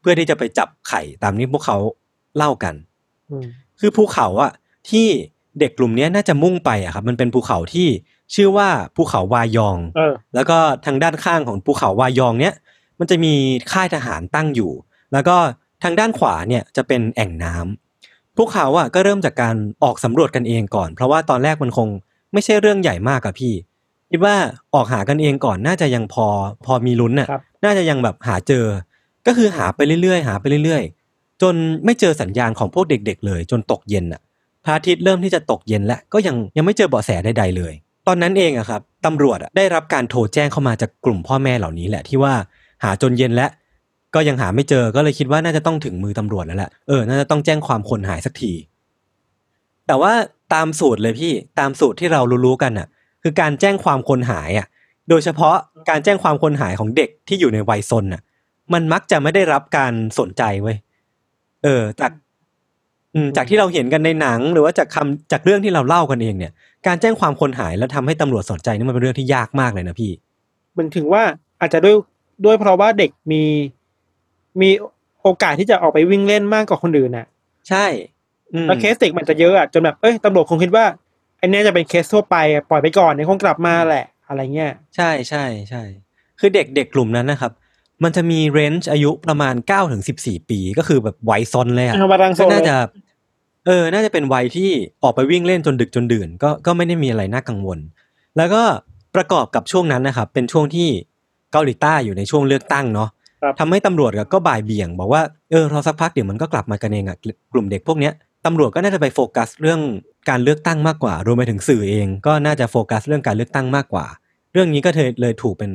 เพื่อที่จะไปจับไข่ตามที่พวกเขาเล่ากันอืมคือภูเขาอะที่ เด็กกลุ่มเนี้ยน่าจะมุ่งไปอะครับ มันเป็นภูเขาที่ชื่อว่าภูเขาวายองเออแล้วก็ทางด้านข้างของภูเขาวายองเนี้ยมันจะมีค่ายทหารตั้งอยู่ แล้วก็ทางด้านขวาเนี่ยจะเป็นแอ่งน้ำพวกเขาอะก็เริ่มจากการออกสำรวจกันเองก่อน เพราะว่าตอนแรกมันคงไม่ใช่เรื่องใหญ่มากอะพี่คิดว่าออกหากันเองก่อนน่าจะยังพอพอมีลุ้นน่ะครับน่าจะยังแบบหาเจอ ก็คือหาไปเรื่อยๆ หาไปเรื่อยๆ จนไม่เจอสัญญาณของพวกเด็ก ๆ เลย จนตกเย็นน่ะ พระอาทิตย์เริ่มที่จะตกเย็นแล้วก็ยังยังไม่เจอเบาะแสใดๆเลย ตอนนั้นเองอะครับตำรวจได้รับการโทรแจ้งเข้ามาจากกลุ่มพ่อแม่เหล่านี้แหละที่ว่าหาจนเย็นแล้วก็ยังหาไม่เจอก็เลยคิดว่าน่าจะต้องถึงมือตำรวจแล้วแหละเออน่าจะต้องแจ้งความคนหายสักที แต่ว่าตามสูตรเลยพี่ตามสูตรที่เรารู้ๆกันน่ะคือการแจ้งความคนหายอะโดยเฉพาะการแจ้งความคนหายของเด็กที่อยู่ในวัยซนน่ะมันมักจะไม่ได้รับการสนใจเว้ยเออจาก จากที่เราเห็นกันในหนัง หรือว่าจากคำจากเรื่องที่เราเล่ากันเองเนี่ย การแจ้งความคนหายแล้วทำให้ตำรวจสนใจนี่มันเป็นเรื่องที่ยากมากเลยนะพี่มันถึงว่าอาจจะด้วยด้วยเพราะว่าเด็กมีมีโอกาสที่จะออกไปวิ่งเล่นมากกว่าคนอื่นน่ะ ใช่อืมแล้วเคสเด็กมันจะเยอะอะจนแบบเอ้ยตำรวจคงคิดว่าไอ้เนี้ยจะเป็นเคสทั่วไปอะปล่อยไปก่อนเดี๋ยวคงกลับมาแหละ อะไรเงี้ยใช่ใช่ใช่คือเด็กเด็กกลุ่มนั้นนะครับ มันจะมีเรนจ์อายุประมาณ9ก้าถึงสิปี ก็คือแบบวัยซนเลยอะเอามารังโซก็นน่าเลยจะ เออ น่าจะเป็นวัยที่ออกไปวิ่งเล่นจนดึกจนดื่น ก็ก็ไม่ได้มีอะไรน่ากังวล แล้วก็ประกอบกับช่วงนั้นนะครับ เป็นช่วงที่เกาหลีใต้อยู่ในช่วงเลือกตั้งเนาะครับทำให้ตำรวจก็บ่ายเบี่ยง บอกว่าเออรอสักพักเดี๋ยวมันก็กลับมากันเองอะกลุ่มเด็กพวกเนี้ยตำรวจก็น่าจะไปโฟกัสเรื่องการเลือกตั้งมากกว่ารวมไปถึงสื่อเอง ก็น่าจะโฟกัสเรื่องการเลือกตั้งมากกว่า เรื่องนี้ก็เลยเลยถูกเป็น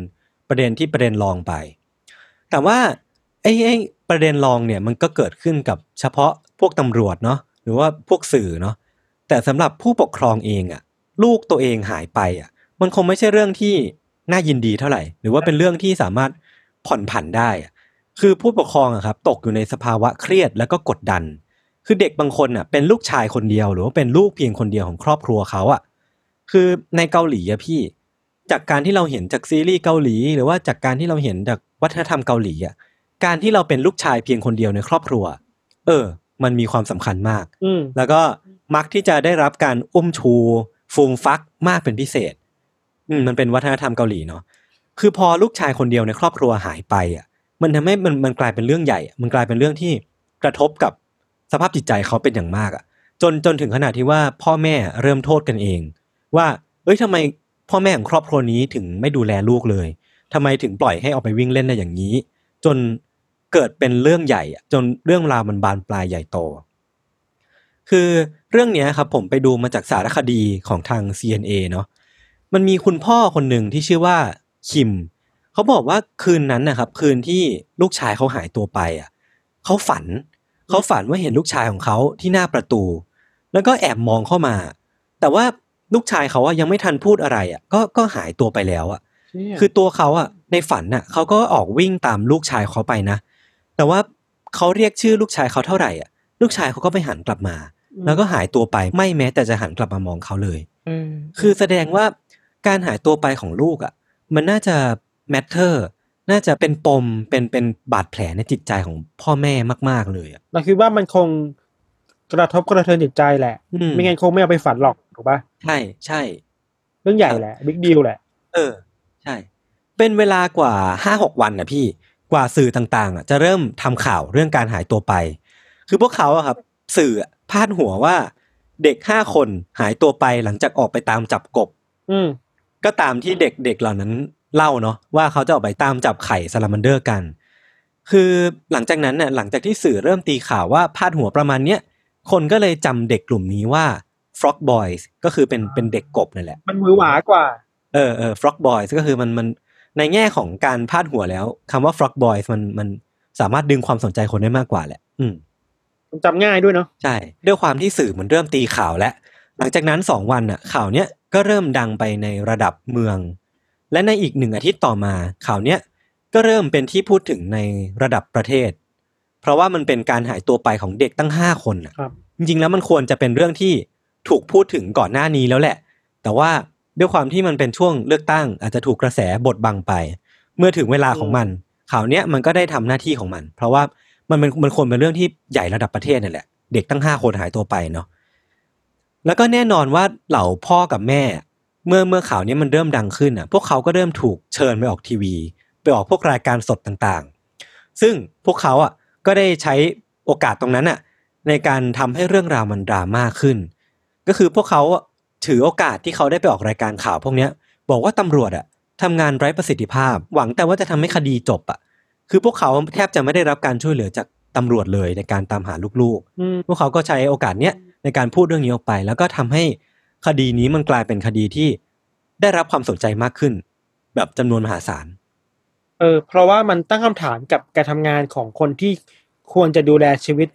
ประเด็นที่ประเด็นรองไป แต่ว่าไอ้ไอ้ประเด็นรองเนี่ยมันก็เกิดขึ้นกับเฉพาะพวกตำรวจเนาะห รือว่าพวกสื่อเนาะแต่สำหรับผู้ปกครองเองอะ่ะ ลูกตัวเองหายไปอะ่ะ มันคงไม่ใช่เรื่องที่น่ายินดีเท่าไหร่ หรือว่าเป็นเรื่องที่สามารถผ่อนผันได้อะคือผู้ปกครองอะครับ ตกอยู่ในสภาวะเครียดแล้วก็กดดัน คือเด็กบางคนอะเป็นลูกชายคนเดียว หรือว่าเป็นลูกเพียงคนเดียวของครอบครัวเขาอะคือในเกาหลีอะพี่ จากการที่เราเห็นจากซีรีส์เกาหลี หรือว่าจากการที่เราเห็นจากวัฒนธรรมเกาหลีอะการที่เราเป็นลูกชายเพียงคนเดียวในครอบครัว เออ มันมีความสำคัญมากอืมแล้วก็มักที่จะได้รับการอุ้มชูฟูมฟักมากเป็นพิเศษ อืมมันเป็นวัฒนธรรมเกาหลีเนาะคือพอลูกชายคนเดียวในครอบครัวหายไปอะ มันทำให้มันมันกลายเป็นเรื่องใหญ่อะมันกลายเป็นเรื่องที่กระทบกับสภาพจิตใจเขาเป็นอย่างมากอะ จนจนถึงขนาดที่ว่าพ่อแม่เริ่มโทษกันเอง ว่า เอ้ยทำไมพ่อแม่ของครอบครัวนี้ถึงไม่ดูแลลูกเลยทำไมถึงปล่อยให้ออกไปวิ่งเล่นได้อย่างนี้ จน เกิดเป็นเรื่องใหญ่อะจนเรื่องราวมันบานปลายใหญ่โต คือเรื่องเนี้ยครับผมไปดูมาจากสารคดีของทาง CNA เนาะมันมีคุณพ่อคนหนึ่งที่ชื่อว่าคิม เขาบอกว่าคืนนั้นนะครับ คืนที่ลูกชายเขาหายตัวไปอะเขาฝันเขาฝันว่าเห็นลูกชายของเขาที่หน้าประตู แล้วก็แอบมองเข้ามา แต่ว่าลูกชายเขาอะยังไม่ทันพูดอะไรอะก็ก็หายตัวไปแล้วอะคือตัวเขาอะในฝันน่ะเขาก็ออกวิ่งตามลูกชายเขาไปนะ แต่ว่าเขาเรียกชื่อลูกชายเขาเท่าไหร่อะ ลูกชายเขาก็ไม่หันกลับมา แล้วก็หายตัวไปไม่แม้แต่จะหันกลับมามองเขาเลยเออคือแสดงว่าการหายตัวไปของลูกอะ มันน่าจะ matter น่าจะเป็นปมเป็นเป็นบาดแผลในจิตใจของพ่อแม่มากๆเลยอะเราคิดว่ามันคงกระทบกระเทือนจิตใจแหละอืมไม่งั้นคงไม่เอาไปฝันหรอกถูกปะใช่ใช่ เรื่องใหญ่แหละ big deal แหละ เออ ใช่ เป็นเวลากว่าห้าหกวันนะพี่ กว่าสื่อต่างๆอะจะเริ่มทำข่าวเรื่องการหายตัวไป คือพวกเขาอะครับ สื่ออะพาดหัวว่า เด็กห้าคนหายตัวไปหลังจากออกไปตามจับกบ อืมก็ตามที่เด็กๆเหล่านั้นเล่าเนาะว่าเขาจะออกไปตามจับไข่ซาลามันเดอร์กัน คือหลังจากนั้นน่ะหลังจากที่สื่อเริ่มตีข่าวว่าพาดหัวประมาณเนี้ยคนก็เลยจำเด็กกลุ่มนี้ว่า Frog Boys ก็คือเป็นเป็นเด็กกบนั่นแหละ มันมือหวากว่า เออเออ Frog Boys ก็คือมันมัน ในแง่ของการพาดหัวแล้วคำว่า Frog Boys มันมันสามารถดึงความสนใจคนได้มากกว่าแหละ อืมมันจำง่ายด้วยเนาะใช่ ด้วยความที่สื่อมันเริ่มตีข่าวแล้ว หลังจากนั้นสองวันน่ะ ข่าวเนี้ยก็เริ่มดังไปในระดับเมือง และในอีกหนึ่งอาทิตย์ต่อมา ข่าวเนี้ยก็เริ่มเป็นที่พูดถึงในระดับประเทศ เพราะว่ามันเป็นการหายตัวไปของเด็กตั้งห้าคนน่ะครับจริงๆแล้วมันควรจะเป็นเรื่องที่ถูกพูดถึงก่อนหน้านี้แล้วแหละ แต่ว่า ด้วยความที่มันเป็นช่วงเลือกตั้ง อาจจะถูกกระแสบดบังไป เมื่อถึงเวลาของมัน ข่าวเนี้ยมันก็ได้ทำหน้าที่ของมัน เพราะว่ามันเป็นมันควรเป็นเรื่องที่ใหญ่ระดับประเทศนั่แหละ เด็กตั้งห้าคนหายตัวไปเนาะแล้วก็แน่นอนว่าเหล่าพ่อกับแม่ เมื่อเมื่อข่าวนี้มันเริ่มดังขึ้นอะ พวกเขาก็เริ่มถูกเชิญไปออกทีวี ไปออกพวกรายการสดต่างๆ ซึ่งพวกเขาอะก็ได้ใช้โอกาสตรงนั้นอะในการทำให้เรื่องราวมันดราม่าขึ้น ก็คือพวกเขา ถือโอกาสที่เขาได้ไปออกรายการข่าวพวกเนี้ย บอกว่าตำรวจอะทำงานไร้ประสิทธิภาพ หวังแต่ว่าจะทำให้คดีจบอะคือพวกเขาแทบจะไม่ได้รับการช่วยเหลือจากตำรวจเลยในการตามหาลูกๆอืมพวกเขาก็ใช้โอกาสเนี้ยในการพูดเรื่องนี้ออกไป แล้วก็ทำให้คดีนี้มันกลายเป็นคดีที่ได้รับความสนใจมากขึ้น แบบจำนวนมหาศาล เออ เพราะว่ามันตั้งคำถามกับการทำงานของคนที่ควรจะดูแลชีวิต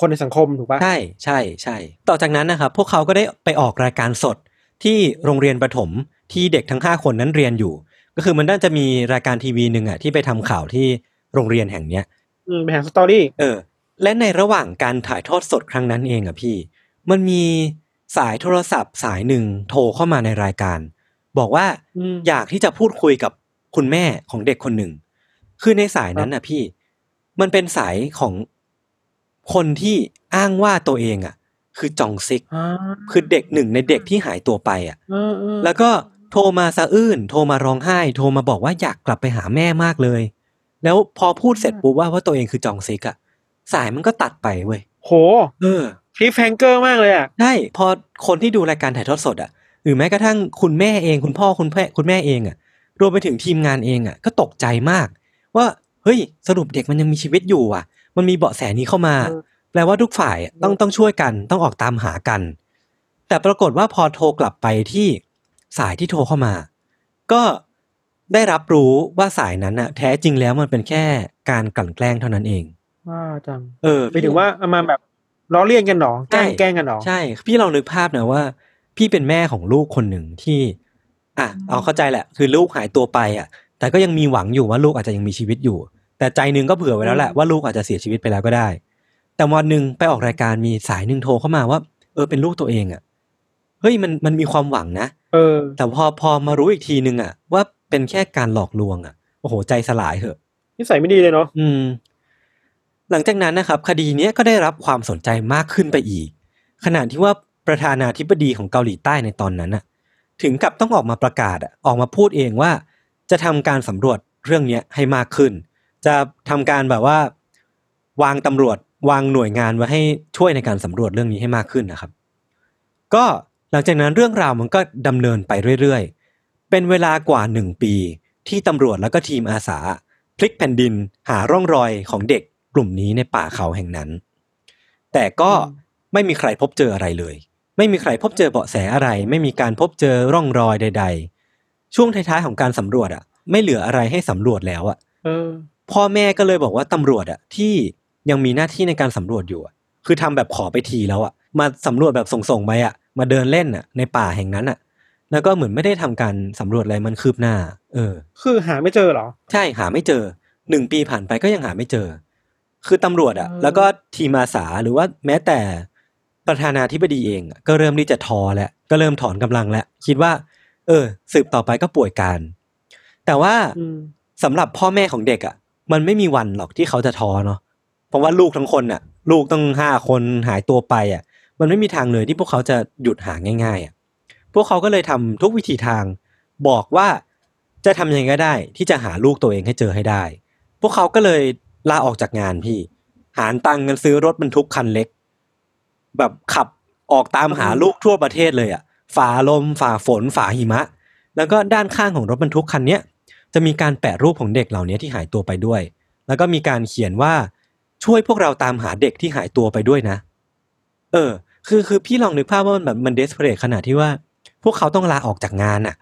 คนในสังคมถูกปะใช่ใช่ใช่ ต่อจากนั้นนะครับพวกเขาก็ได้ไปออกรายการสดที่โรงเรียนประถมที่เด็กทั้งห้าคนนั้นเรียนอยู่ ก็คือมันน่าจะมีรายการทีวีหนึ่งอะที่ไปทำข่าวที่โรงเรียนแห่งเนี้ยอืมเป็นหางสตอรี่เออ และในระหว่างการถ่ายทอดสดครั้งนั้นเองอะพี่ มันมีสายโทรศัพท์สายหนึ่งโทรเข้ามาในรายการ บอกว่าอืมอยากที่จะพูดคุยกับคุณแม่ของเด็กคนหนึ่ง คือในสายนั้นน่ะพี่ มันเป็นสายของ คนที่อ้างว่าตัวเองอะ คือจองซิกอ่าคือเด็กหนึ่งในเด็กที่หายตัวไปอะเออเออแล้วก็โทรมาสะอื้น โทรมาร้องไห้ โทรมาบอกว่าอยากกลับไปหาแม่มากเลย แล้วพอพูดเสร็จปุ๊บว่าว่าตัวเองคือจองซิกอะสายมันก็ตัดไปเว้ยโห เออคลิปแฟงเกอร์มากเลยอะใช่พอคนที่ดูรายการถ่ายทอดสดอะหรือแม้กระทั่งคุณแม่เองคุณพ่อคุณแม่คุณแม่เองอะรวมไปถึงทีมงานเองอะก็ตกใจมาก ว่าเฮ้ยสรุปเด็กมันยังมีชีวิตอยู่อะ มันมีเบาะแสนี้เข้ามาเออแปลว่าทุกฝ่ายอะต้องต้องช่วยกันต้องออกตามหากัน แต่ปรากฏว่าพอโทรกลับไปที่สายที่โทรเข้ามา ก็ได้รับรู้ว่าสายนั้นอะแท้จริงแล้วมันเป็นแค่การกลั่นแกล้งเท่านั้นเองว่าจังเออไปถึงว่าเอามาแบบล้อเลียนกันหรอแกล้งแกล้งกันหรอใช่ พี่ลองนึกภาพนะว่า พี่เป็นแม่ของลูกคนหนึ่งที่อะเอาเข้าใจแหละ คือลูกหายตัวไปอะ แต่ก็ยังมีหวังอยู่ว่าลูกอาจจะยังมีชีวิตอยู่ แต่ใจหนึงก็เผื่อไว้แล้วแหละว่าลูกอาจจะเสียชีวิตไปแล้วก็ได้ แต่วันหนึ่งไปออกรายการมีสายหนึ่งโทรเข้ามาว่า เออเป็นลูกตัวเองอะเฮ้ยมันมันมีความหวังนะเออ แต่พอพอมารู้อีกทีนึงอะ ว่าเป็นแค่การหลอกลวงอะโอ้โหใจสลายเหอะนิสัยไม่ดีเลยเนาะอืม หลังจากนั้นนะครับคดีเนี้ยก็ได้รับความสนใจมากขึ้นไปอีกขณะที่ว่าประธานาธิบดีของเกาหลีใต้ในตอนนั้นน่ะ ถึงกับต้องออกมาประกาศอะออกมาพูดเองว่า จะทำการสำรวจเรื่องเนี้ยให้มากขึ้น จะทำการแบบว่า วางตำรวจวางหน่วยงานไว้ให้ช่วยในการสำรวจเรื่องนี้ให้มากขึ้นนะครับ ก็หลังจากนั้นเรื่องราวมันก็ดำเนินไปเรื่อยๆ เป็นเวลากว่าหนึ่งปี ที่ตำรวจแล้วก็ทีมอาสา พลิกแผ่นดินหาร่องรอยของเด็กกลุ่มนี้ในป่าเขาแห่งนั้น แต่ก็ไม่มีใครพบเจออะไรเลย ไม่มีใครพบเจอเบาะแสอะไร ไม่มีการพบเจอร่องรอยใด ๆ ช่วงท้ายๆของการสำรวจอะ ไม่เหลืออะไรให้สำรวจแล้วอะ พ่อแม่ก็เลยบอกว่าตำรวจอะที่ยังมีหน้าที่ในการสำรวจอยู่อะคือทำแบบขอไปทีแล้วอะมาสำรวจแบบส่งๆไปอะมาเดินเล่นอะในป่าแห่งนั้นอะแล้วก็เหมือนไม่ได้ทำการสำรวจอะไรมันคืบหน้า เออ คือหาไม่เจอเหรอ ใช่หาไม่เจอหนึ่งปีผ่านไปก็ยังหาไม่เจอ คือตำรวจอะอืมแล้วก็ทีมอาสาหรือว่าแม้แต่ประธานาธิบดีเองอะก็เริ่มที่จะท้อแล้วก็เริ่มถอนกำลังแล้วคิดว่า เออ สืบต่อไปก็ป่วยการ แต่ว่าอืมสำหรับพ่อแม่ของเด็กอะ มันไม่มีวันหรอกที่เขาจะท้อเนาะเพราะว่าลูกทั้งคนอะลูกต้องห้าคนหายตัวไปอะมันไม่มีทางเลยที่พวกเขาจะหยุดหาง่ายๆอะพวกเขาก็เลยทำทุกวิธีทาง บอกว่าจะทำยังไงก็ได้ ที่จะหาลูกตัวเองให้เจอให้ได้ พวกเขาก็เลยลาออกจากงานพี่ หารตังค์กันซื้อรถบรรทุกคันเล็ก แบบขับออกตามหาลูกทั่วประเทศเลยอะฝ่าลมฝ่าฝนฝ่าหิมะ แล้วก็ด้านข้างของรถบรรทุกคันเนี้ย จะมีการแปะรูปของเด็กเหล่านี้ที่หายตัวไปด้วย แล้วก็มีการเขียนว่าช่วยพวกเราตามหาเด็กที่หายตัวไปด้วยนะ เออ คือคือพี่ลองนึกภาพว่ามันแบบมันเดสเพรสขนาดที่ว่า พวกเขาต้องลาออกจากงานอะ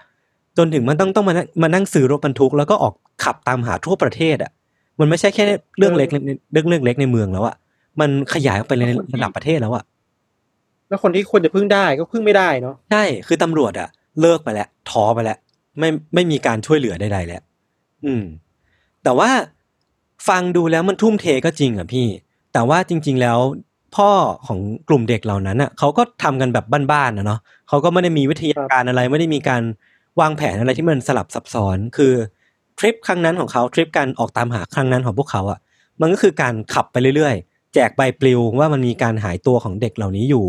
จนถึงมันต้องต้องมานั่งมานั่งซื้อรถบรรทุก แล้วก็ออกขับตามหาทั่วประเทศอะ มันไม่ใช่แค่เรื่องเล็กในเรื่องเรื่องเล็กในเมืองแล้วอะ มันขยายออกไปในระดับประเทศแล้วอะ แล้วคนที่ควรจะพึ่งได้ก็พึ่งไม่ได้เนาะ ใช่ คือตำรวจอะเลิกไปแล้วท้อไปแล้ว ไม่ไม่มีการช่วยเหลือใดๆแล้วอืม แต่ว่าฟังดูแล้วมันทุ่มเทก็จริงอะพี่ แต่ว่าจริง ๆแล้วพ่อของกลุ่มเด็กเหล่านั้นอะเขาก็ทำกันแบบบ้านๆนะเนาะเขาก็ไม่ได้มีวิทยาการอะไร ไม่ได้มีการวางแผนอะไรที่มันสลับซับซ้อนคือทริปครั้งนั้นของเขาทริปการออกตามหาครั้งนั้นของพวกเขาอะมันก็คือการขับไปเรื่อยๆ แจกใบปลิวว่ามันมีการหายตัวของเด็กเหล่านี้อยู่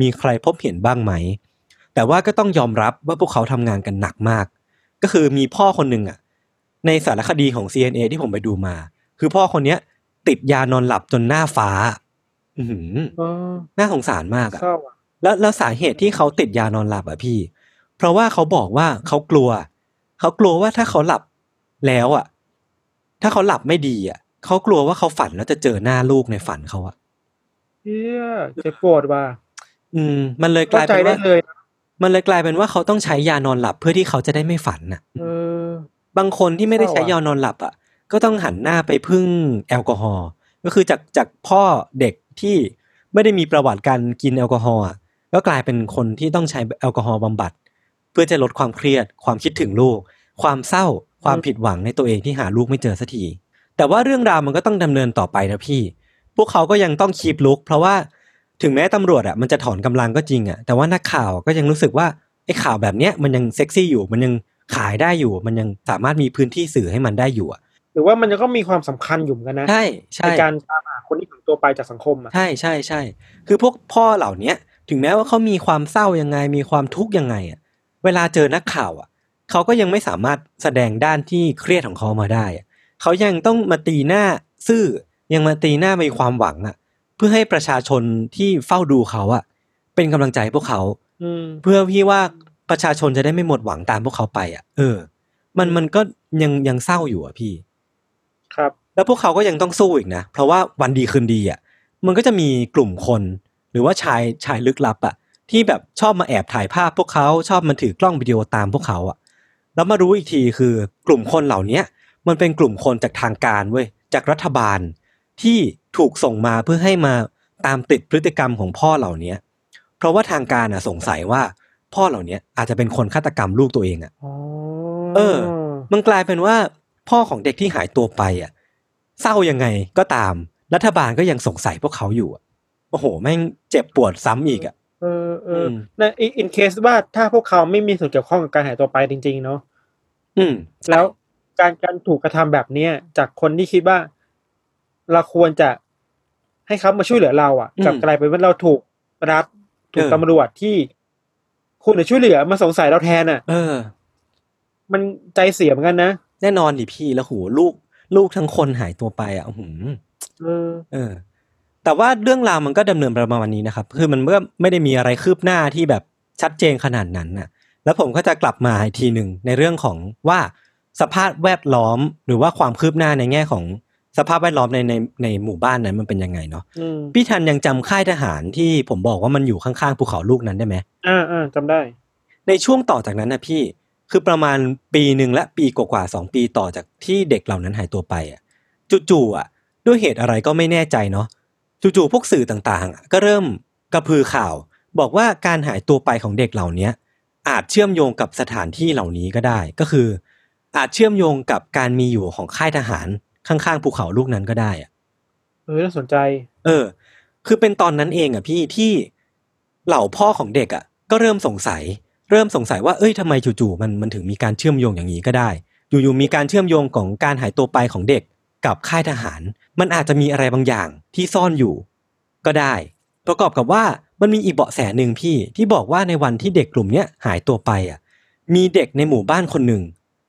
มีใครพบเห็นบ้างไหม แต่ว่าก็ต้องยอมรับว่าพวกเขาทำงานกันหนักมาก ก็คือมีพ่อคนหนึ่งอะ ในสารคดีของ CNA ที่ผมไปดูมา คือพ่อคนเนี้ย ติดยานอนหลับจนหน้าฟ้า อือหืออ๋อน่าสงสารมากอะเศร้าอะแล้วแล้วสาเหตุที่เขาติดยานอนหลับอะพี่ เพราะว่าเขาบอกว่าเขากลัว เขากลัวว่าถ้าเขาหลับแล้วอะ ถ้าเขาหลับไม่ดีอะเขากลัวว่าเขาฝันแล้วจะเจอหน้าลูกในฝันเขาอะเฮียเจ็บปวดว่ะอืม มันเลยกเข้าลายใจเป็นได้ว่าเลยนะ มันเลยกลายเป็นว่าเขาต้องใช้ยานอนหลับเพื่อที่เขาจะได้ไม่ฝันน่ะเออบางคนที่ไม่ได้ใช้เศร้าอะยานอนหลับอะ ก็ต้องหันหน้าไปพึ่งแอลกอฮอล์ก็คือจากจากพ่อเด็กที่ไม่ได้มีประวัติการกินแอลกอฮอล์อะก็กลายเป็นคนที่ต้องใช้แอลกอฮอล์บำบัด เพื่อจะลดความเครียด ความคิดถึงลูก ความเศร้า ความผิดหวังในตัวเองที่หาลูกไม่เจอสักทีแต่ว่าเรื่องราวมันก็ต้องดำเนินต่อไปนะพี่ พวกเขาก็ยังต้องคีบลุก เพราะว่า ถึงแม้ตำรวจอะมันจะถอนกำลังก็จริงอะแต่ว่านักข่าวก็ยังรู้สึกว่าไอ้ข่าวแบบเนี้ยมันยังเซ็กซี่อยู่มันยังขายได้อยู่ มันยังสามารถมีพื้นที่สื่อให้มันได้อยู่อะหรือว่ามันก็มีความสำคัญอยู่เหมือนกันนะใช่ใช่ในการตามหาคนที่หายตัวไปจากสังคมอะใช่ใช่ใช่คือพวกพ่อเหล่าเนี้ยถึงแม้ว่าเขามีความเศร้ายังไง มีความทุกข์ยังไงอะเวลาเจอนักข่าวอะเขาก็ยังไม่สามารถแสดงด้านที่เครียดของเขามาได้อะเขายังต้องมาตีหน้าซื่อยังมาตีหน้ามีความหวังอะเพื่อให้ประชาชนที่เฝ้าดูเขาอะเป็นกำลังใจให้พวกเขาอืมเพื่อพี่ว่าประชาชนจะได้ไม่หมดหวังตามพวกเขาไปอะเออ มันมันก็ยังยังเศร้าอยู่อะพี่ ครับ แล้วพวกเขาก็ยังต้องสู้อีกนะเพราะว่าวันดีคืนดีอะมันก็จะมีกลุ่มคน หรือว่าชายชายลึกลับอะที่แบบชอบมาแอบถ่ายภาพพวกเขาชอบมาถือกล้องวิดีโอตามพวกเขาอะแล้วมารู้อีกทีคือกลุ่มคนเหล่าเนี้ยมันเป็นกลุ่มคนจากทางการเว้ยจากรัฐบาล ที่ถูกส่งมาเพื่อให้มาตามติดพฤติกรรมของพ่อเหล่าเนี้ยเพราะว่าทางการอะสงสัยว่าพ่อเหล่าเนี้ยอาจจะเป็นคนฆาตกรรมลูกตัวเองอะอ๋อเออ มันกลายเป็นว่า พ่อของเด็กที่หายตัวไปอะเศร้ายังไงก็ตาม รัฐบาลก็ยังสงสัยพวกเขาอยู่อะโอ้โห แม่งเจ็บปวดซ้ำอีกอะเออเออมในอินเคสว่าถ้าพวกเขาไม่มีส่วนเกี่ยวข้องกับการหายตัวไปจริง ๆ เนาะอืม แล้วการการถูกกระทำแบบเนี้ยจากคนที่คิดว่า เราควรจะให้เขามาช่วยเหลือเราอะอืมกลับกลายเป็นว่าเราถูกรัฐถูกเออตำรวจที่คุณจะช่วยเหลือมาสงสัยเราแทนอะ เออ มันใจเสียเหมือนกันนะแน่นอนดิพี่แล้วโหลูก ลูกทั้งคนหายตัวไปอะอื้อหือเออเออ แต่ว่าเรื่องราวมันก็ดำเนินประมาณนี้นะครับ คือมันก็ไม่ได้มีอะไรคืบหน้าที่แบบชัดเจนขนาดนั้นน่ะ แล้วผมก็จะกลับมาอีกทีหนึ่งในเรื่องของว่าสภาพแวดล้อมหรือว่าความคืบหน้าในแง่ของ สภาพแวดล้อมในในในหมู่บ้านนั้นมันเป็นยังไงเนาะอืมพี่ทันยังจำค่ายทหารที่ผมบอกว่ามันอยู่ข้างๆภูเขาลูกนั้นได้ไหมอ่าอ่าจำได้ ในช่วงต่อจากนั้นนะพี่คือประมาณปีหนึ่งและปีกว่าๆสองปีต่อจากที่เด็กเหล่านั้นหายตัวไปอะจู่ๆอะ ด้วยเหตุอะไรก็ไม่แน่ใจเนาะจู่ๆพวกสื่อต่างๆอะก็เริ่มกระพือข่าว บอกว่าการหายตัวไปของเด็กเหล่าเนี้ยอาจเชื่อมโยงกับสถานที่เหล่านี้ก็ได้ ก็คือ อาจเชื่อมโยงกับการมีอยู่ของค่ายทหาร ข้างๆภูเขาลูกนั้นก็ได้อะเออน่าสนใจ เออ คือเป็นตอนนั้นเองอะพี่ที่เหล่าพ่อของเด็กอะ ก็เริ่มสงสัย เริ่มสงสัยว่าเอ้ยทำไมจู่ๆมันมันถึงมีการเชื่อมโยงอย่างนี้ก็ได้ อยู่ๆมีการเชื่อมโยงของการหายตัวไปของเด็กกับค่ายทหาร มันอาจจะมีอะไรบางอย่างที่ซ่อนอยู่ ก็ได้ ประกอบกับว่ามันมีอีกเบาะแสหนึ่งพี่ที่บอกว่าในวันที่เด็กกลุ่มเนี้ยหายตัวไปอะ มีเด็กในหมู่บ้านคนหนึ่ง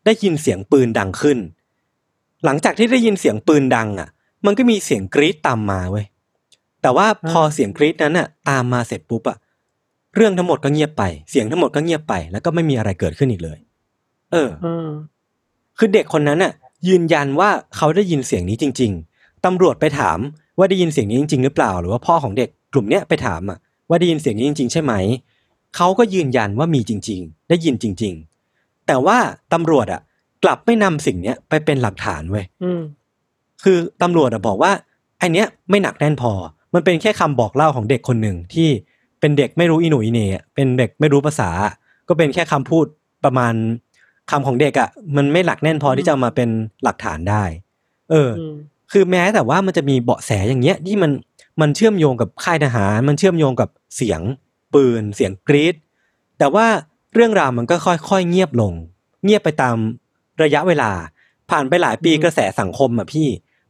ได้ยินเสียงปืนดังขึ้น หลังจากที่ได้ยินเสียงปืนดังอะ มันก็มีเสียงกรี๊ดตามมาเว้ยแต่ว่าพอเสียงกรี๊ดนั้นอะ ตามมาเสร็จปุ๊บอะเรื่องทั้งหมดก็เงียบไปเสียงทั้งหมดก็เงียบไป แล้วก็ไม่มีอะไรเกิดขึ้นอีกเลย เอออืมคือเด็กคนนั้นน่ะ ยืนยันว่าเขาได้ยินเสียงนี้จริง ๆตำรวจไปถามว่าได้ยินเสียงนี้จริง ๆ หรือเปล่า หรือว่าพ่อของเด็กกลุ่มเนี้ยไปถามอะว่าได้ยินเสียงนี้จริง ๆ ใช่ไหมเขาก็ยืนยันว่ามีจริง ๆ ได้ยินจริง ๆ แต่ว่าตำรวจอะ กลับไม่นำสิ่งเนี้ยไปเป็นหลักฐานเว้ยอืมคือตำรวจอะบอกว่าไอเนี้ยไม่หนักแน่นพอ มันเป็นแค่คำบอกเล่าของเด็กคนหนึ่งที่เป็นเด็กไม่รู้อีหนูอีเหน่อะเป็นเด็กไม่รู้ภาษา ก็เป็นแค่คำพูดประมาณคำของเด็กอะมันไม่หนักแน่นพอที่จะเอามาเป็นหลักฐานได้ เออออืมคือแม้แต่ว่ามันจะมีเบาะแสอย่างเงี้ยที่มันมันเชื่อมโยงกับค่ายทหาร มันเชื่อมโยงกับเสียงปืน เสียงกรีดแต่ว่าเรื่องราวมันก็ค่อยๆเงียบลง เงียบไปตาม ระยะเวลาผ่านไปหลายปีกระแสสังคมอะพี่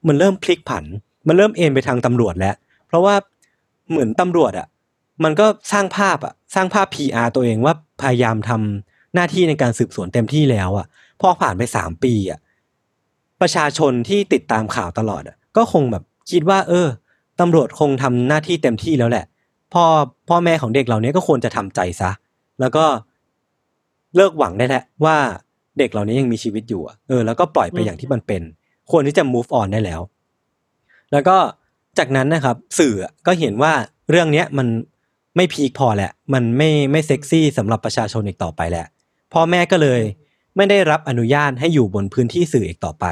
มันเริ่มพลิกผัน มันเริ่มเอ็นไปทางตำรวจแล้ว เพราะว่าเหมือนตำรวจอะ มันก็สร้างภาพอะสร้างภาพ PR ตัวเองว่าพยายามทำหน้าที่ในการสืบสวนเต็มที่แล้วอะพอผ่านไปสามปีอะประชาชนที่ติดตามข่าวตลอดอะก็คงแบบคิดว่า เออตำรวจคงทำหน้าที่เต็มที่แล้วแหละพ่อพ่อแม่ของเด็กเหล่านี้ก็ควรจะทำใจซะ แล้วก็เลิกหวังได้แล้วว่า เด็กเหล่านี้ยังมีชีวิตอยู่อะเออแล้วก็ปล่อยไปอืมอย่างที่มันเป็น ควรที่จะ move on ได้แล้ว แล้วก็จากนั้นนะครับ สื่อก็เห็นว่าเรื่องเนี้ยมันไม่พีคพอแหละ มันไม่ไม่เซ็กซี่สำหรับประชาชนอีกต่อไปแหละพ่อแม่ก็เลย ไม่ได้รับอนุญาตให้อยู่บนพื้นที่สื่ออีกต่อไป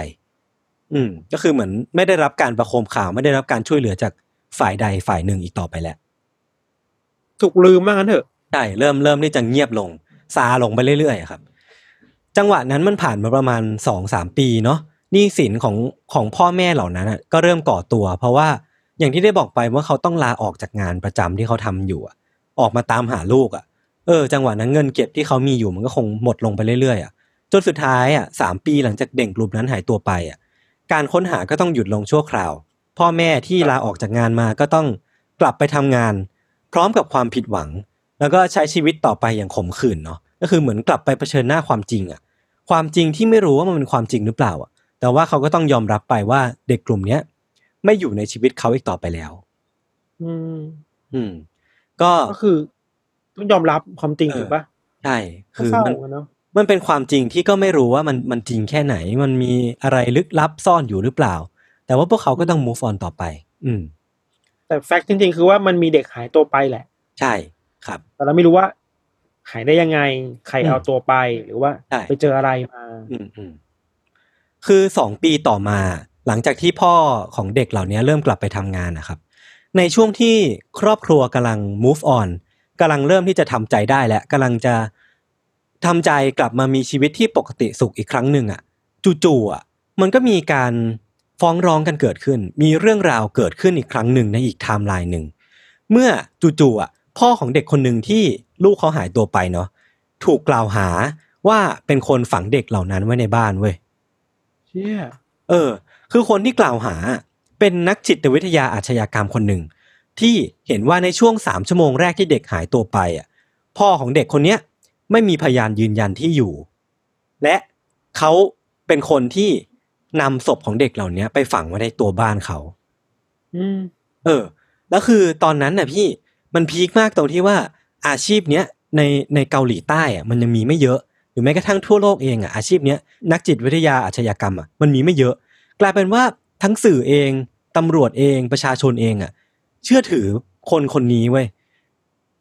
อืม ก็คือเหมือนไม่ได้รับการประโคมข่าว ไม่ได้รับการช่วยเหลือจากฝ่ายใดฝ่ายหนึ่งอีกต่อไปแล้วถูกลืมมากงั้นเถอะใช่เริ่มเริ่มที่จะเงียบลง ซาลงไปเรื่อยๆอะครับ จังหวะนั้นมันผ่านมาประมาณสองสามปีเนาะหนี้สินของของพ่อแม่เหล่านั้นก็เริ่มก่อตัว เพราะว่าอย่างที่ได้บอกไปว่าเขาต้องลาออกจากงานประจำที่เขาทำอยู่อะออกมาตามหาลูกอะเออ จังหวะนั้นเงินเก็บที่เขามีอยู่มันก็คงหมดลงไปเรื่อยๆอะจนสุดท้ายอะสามปีหลังจากเด็กกลุ่มนั้นหายตัวไปอะการค้นหาก็ต้องหยุดลงชั่วคราว พ่อแม่ที่ลาออกจากงานมาก็ต้องกลับไปทำงาน พร้อมกับความผิดหวัง แล้วก็ใช้ชีวิตต่อไปอย่างขมขื่นเนาะ ก็คือเหมือนกลับไปเผชิญหน้าความจริงอะความจริงที่ไม่รู้ว่ามันเป็นความจริงหรือเปล่าอะแต่ว่าเขาก็ต้องยอมรับไปว่าเด็กกลุ่มเนี้ยไม่อยู่ในชีวิตเขาอีกต่อไปแล้ว อืม อืม ก็ก็คือต้องยอมรับความจริงเออถูกปะใช่คือก็เศร้ามันอะเนาะมันเป็นความจริงที่ก็ไม่รู้ว่ามันมันจริงแค่ไหน มันมีอะไรลึกลับซ่อนอยู่หรือเปล่า แต่ว่าพวกเขาก็ต้อง move on ต่อไป อืม แต่แฟกต์จริง ๆ คือว่ามันมีเด็กหายตัวไปแหละ ใช่ครับ แต่เราไม่รู้ว่า หายได้ยังไง ใครอืมเอาตัวไปหรือว่าใช่ไปเจออะไรมาอืมอืมคือสองปีต่อมา หลังจากที่พ่อของเด็กเหล่านี้เริ่มกลับไปทำงานนะครับ ในช่วงที่ครอบครัวกำลัง move on กำลังเริ่มที่จะทำใจได้และกำลังจะทำใจกลับมามีชีวิตที่ปกติสุขอีกครั้งหนึ่งอะจู่ๆอะมันก็มีการฟ้องร้องกันเกิดขึ้น มีเรื่องราวเกิดขึ้นอีกครั้งหนึ่งในอีกไทม์ไลน์หนึ่งเมื่อจู่ๆอะพ่อของเด็กคนหนึ่งที่ ลูกเขาหายตัวไปเนาะถูกกล่าวหาว่าเป็นคนฝังเด็กเหล่านั้นไว้ในบ้านเว้ยเชี่ยเออ คือคนที่กล่าวหาเป็นนักจิตวิทยาอาชญากรรมคนหนึ่ง ที่เห็นว่าในช่วงสามชั่วโมงแรกที่เด็กหายตัวไปอะ พ่อของเด็กคนเนี้ยไม่มีพยานยืนยันที่อยู่ และเขาเป็นคนที่นำศพของเด็กเหล่านี้ไปฝังไว้ในตัวบ้านเขา อืม เออ แล้วคือตอนนั้นน่ะพี่มันพีคมากตรงที่ว่า อาชีพเนี้ยในในเกาหลีใต้อะมันยังมีไม่เยอะหรือแม้กระทั่งทั่วโลกเองอะอาชีพเนี้ยนักจิตวิทยาอาชญากรรมอะมันมีไม่เยอะ กลายเป็นว่าทั้งสื่อเองตำรวจเองประชาชนเองอะ เชื่อถือคนคนนี้เว้ย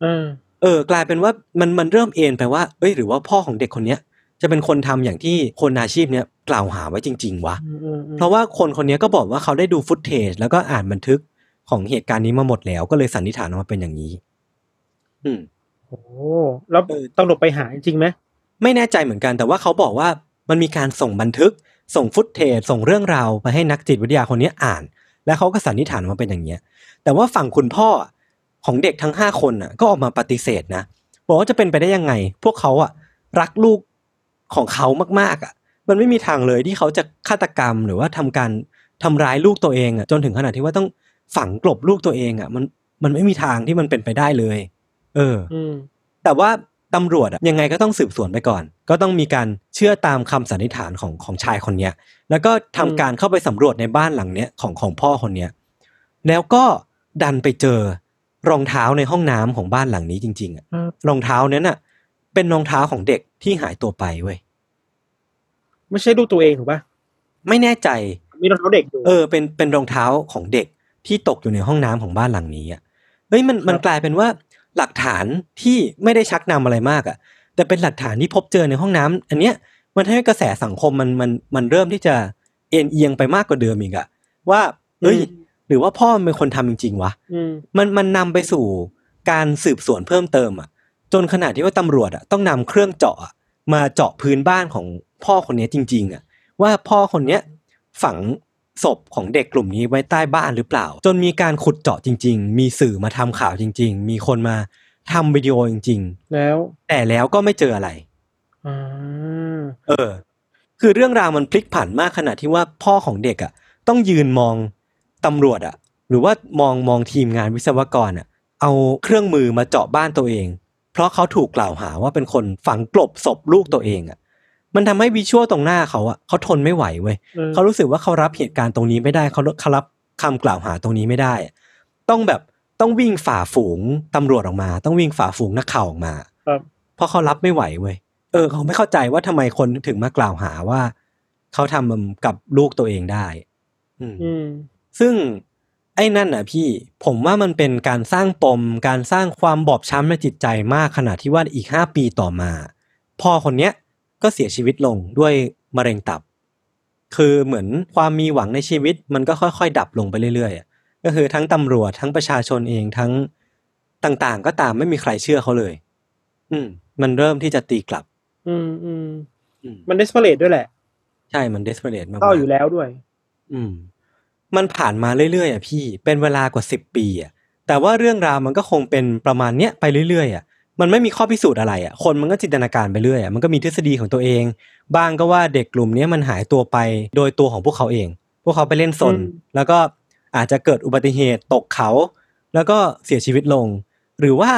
เออเออกลายเป็นว่ามันมันเริ่มเอ็นไปว่าเอ้ย หรือว่าพ่อของเด็กคนเนี้ย จะเป็นคนทำอย่างที่คนอาชีพเนี้ยกล่าวหาไว้จริง ๆวะอืมอืมอืมเพราะว่าคนคนนี้ก็บอกว่าเขาได้ดูฟุตเทจแล้วก็อ่านบันทึกของเหตุการณ์นี้มาหมดแล้วก็เลยสันนิษฐานออกมาเป็นอย่างนี้ อืมโอ้แล้วเออตำรวจไปหาจริงไหมไม่แน่ใจเหมือนกัน แต่ว่าเขาบอกว่ามันมีการส่งบันทึก ส่งฟุตเทจส่งเรื่องราวไปให้นักจิตวิทยาคนนี้อ่าน แล้วเขาก็สันนิษฐานว่าเป็นอย่างเนี้ย แต่ว่าฝั่งคุณพ่อของเด็กทั้งห้าคนน่ะ ก็ออกมาปฏิเสธนะบอกว่าจะเป็นไปได้ยังไง พวกเขาอะ รักลูกของเขามากๆอะ มันไม่มีทางเลยที่เขาจะฆาตกรรมหรือว่าทำการทำร้ายลูกตัวเองอะจนถึงขนาดที่ว่าต้องฝังกลบลูกตัวเองอะ มันมันไม่มีทางที่มันเป็นไปได้เลย เอออืมแต่ว่าตำรวจอะยังไงก็ต้องสืบสวนไปก่อน ก็ต้องมีการเชื่อตามคำสันนิษฐานของของชายคนเนี้ย แล้วก็ทำการเข้าไปสำรวจในบ้านหลังเนี้ยของของพ่อคนเนี้ย แล้วก็ดันไปเจอรองเท้าในห้องน้ำของบ้านหลังนี้จริง ๆอะครับรองเท้านั้นอะเป็นรองเท้าของเด็กที่หายตัวไปเว้ยไม่ใช่ลูกตัวเองถูกป่ะไม่แน่ใจมีรองเท้าเด็กอยู่เออเป็นเป็นรองเท้าของเด็กที่ตกอยู่ในห้องน้ำของบ้านหลังนี้อะเฮ้ยมันมันกลายเป็นว่า หลักฐานที่ไม่ได้ชักนำอะไรมากอะ แต่เป็นหลักฐานที่พบเจอในห้องน้ำอันเนี้ยมันทำให้กระแสสังคมมันมันมันเริ่มที่จะเอ็นเอียงไปมากกว่าเดิมอีกอะว่าเอ้ย หรือว่าพ่อมันเป็นคนทำจริง ๆวะอืมมันมันนำไปสู่การสืบสวนเพิ่มเติมอะจนขนาดที่ว่าตำรวจอะต้องนำเครื่องเจาะอะมาเจาะพื้นบ้านของพ่อคนนี้จริง ๆอะว่าพ่อคนเนี้ยฝัง ศพของเด็กกลุ่มนี้ไว้ใต้บ้านหรือเปล่า จนมีการขุดเจาะจริง ๆ มีสื่อมาทำข่าวจริง ๆ มีคนมาทำวิดีโอจริงแล้วๆแต่แล้วก็ไม่เจออะไรอ่าเออ คือเรื่องราวมันพลิกผันมากขนาดที่ว่าพ่อของเด็กอะ ต้องยืนมองตำรวจอะ หรือว่ามองมองทีมงานวิศวกรอะ เอาเครื่องมือมาเจาะบ้านตัวเอง เพราะเขาถูกกล่าวหาว่าเป็นคนฝังกลบศพลูกตัวเองอะ มันทำให้วิชวลตรงหน้าเขาอะเขาทนไม่ไหวเว้ยออเขารู้สึกว่าเขารับเหตุการณ์ตรงนี้ไม่ได้เขาเขารับคำกล่าวหาตรงนี้ไม่ได้อะต้องแบบต้องวิ่งฝ่าฝูงตำรวจออกมา ต้องวิ่งฝ่าฝูงนักข่าวออกมาครับเพราะเขารับไม่ไหวเว้ยเออเขาไม่เข้าใจว่าทำไมคนถึงมากล่าวหาว่าเขาทำกับลูกตัวเองได้อืมอืมซึ่งไอ้นั่นน่ะพี่ผมว่ามันเป็นการสร้างปม การสร้างความบอบช้ำในจิตใจมากขนาดที่ว่าอีกห้าปีต่อมา พ่อคนเนี้ย ก็เสียชีวิตลงด้วยมะเร็งตับ คือเหมือนความมีหวังในชีวิตมันก็ค่อยๆ ดับลงไปเรื่อยๆอะก็คือทั้งตำรวจทั้งประชาชนเองทั้งต่างๆ ก็ตามไม่มีใครเชื่อเขาเลย อืม มันเริ่มที่จะตีกลับ อืมอืมอืมมันเดสเ e เ a t e ด้วยแหละ ใช่มันเดสเ e เ a t e มากๆเศร้าอยู่แล้วด้วย อืม มันผ่านมาเรื่อยๆอะพี่เป็นเวลากว่าสิบปีอะแต่ว่าเรื่องราวมันก็คงเป็นประมาณเนี้ยไปเรื่อยๆอะ มันไม่มีข้อพิสูจน์อะไรอะคนมันก็จินตนาการไปเรื่อยอะมันก็มีทฤษฎีของตัวเอง บ้างก็ว่าเด็กกลุ่มเนี้ยมันหายตัวไปโดยตัวของพวกเขาเอง พวกเขาไปเล่นซนอืมแล้วก็อาจจะเกิดอุบัติเหตุตกเขา แล้วก็เสียชีวิตลง หรือว่า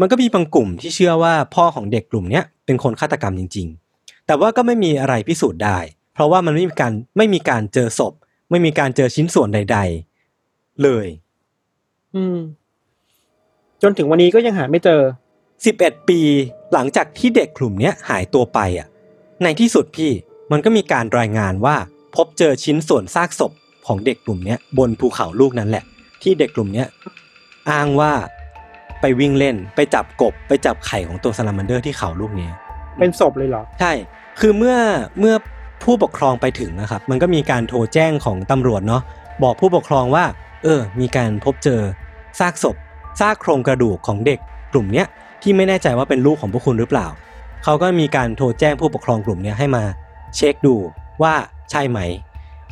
มันก็มีบางกลุ่มที่เชื่อว่าพ่อของเด็กกลุ่มเนี้ยเป็นคนฆาตกรรมจริง ๆ แต่ว่าก็ไม่มีอะไรพิสูจน์ได้ เพราะว่ามันไม่มีการไม่มีการเจอศพ ไม่มีการเจอชิ้นส่วนใด ๆ เลย อืม จนถึงวันนี้ก็ยังหาไม่เจอ 11 ปีหลังจากที่เด็กกลุ่มเนี้ยหายตัวไปอะ ในที่สุดพี่มันก็มีการรายงานว่าพบเจอชิ้นส่วนซากศพของเด็กกลุ่มเนี้ยบนภูเขาลูกนั้นแหละ ที่เด็กกลุ่มเนี้ยอ้างว่าไปวิ่งเล่นไปจับกบไปจับไข่ของตัวซาลามันเดอร์ที่เขาลูกเนี้ยเป็นศพเลยเหรอ ใช่ คือเมื่อเมื่อผู้ปกครองไปถึงนะครับ มันก็มีการโทรแจ้งของตำรวจเนาะบอกผู้ปกครองว่า เออ มีการพบเจอซากศพซากโครงกระดูกของเด็กกลุ่มเนี้ย ที่ไม่แน่ใจว่าเป็นลูกของพวกคุณหรือเปล่า เขาก็มีการโทรแจ้งผู้ปกครองกลุ่มเนี้ยให้มา เช็คดูว่าใช่ไหม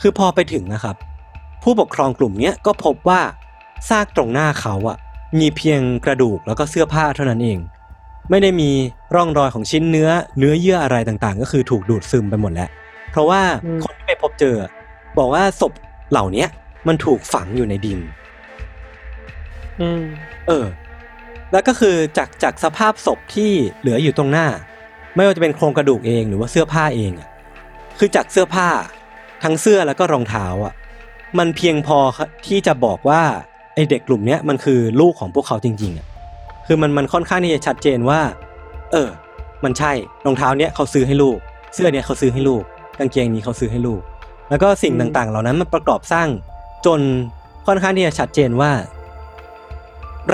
คือพอไปถึงนะครับ ผู้ปกครองกลุ่มเนี้ยก็พบว่าซากตรงหน้าเขาอะมีเพียงกระดูกแล้วก็เสื้อผ้าเท่านั้นเอง ไม่ได้มีร่องรอยของชิ้นเนื้อเนื้อเยื่ออะไรต่างๆ ก็คือถูกดูดซึมไปหมดแล้ว เพราะว่าอืมคนที่ไปพบเจอ บอกว่าศพเหล่าเนี้ยมันถูกฝังอยู่ในดินอืมเออ แล้วก็คือจากจากสภาพศพที่เหลืออยู่ตรงหน้า ไม่ว่าจะเป็นโครงกระดูกเองหรือว่าเสื้อผ้าเองอะคือจากเสื้อผ้าทั้งเสื้อแล้วก็รองเท้าอะมันเพียงพอที่จะบอกว่าไอเด็กกลุ่มเนี้ยมันคือลูกของพวกเขาจริงๆอะคือมันมันค่อนข้างที่จะชัดเจนว่า เออ มันใช่รองเท้าเนี้ยเขาซื้อให้ลูก เสื้อเนี้ยเขาซื้อให้ลูก กางเกงนี้เขาซื้อให้ลูก แล้วก็สิ่งต่างๆ เหล่านั้นมันประกอบสร้างจนค่อนข้างที่จะชัดเจนว่า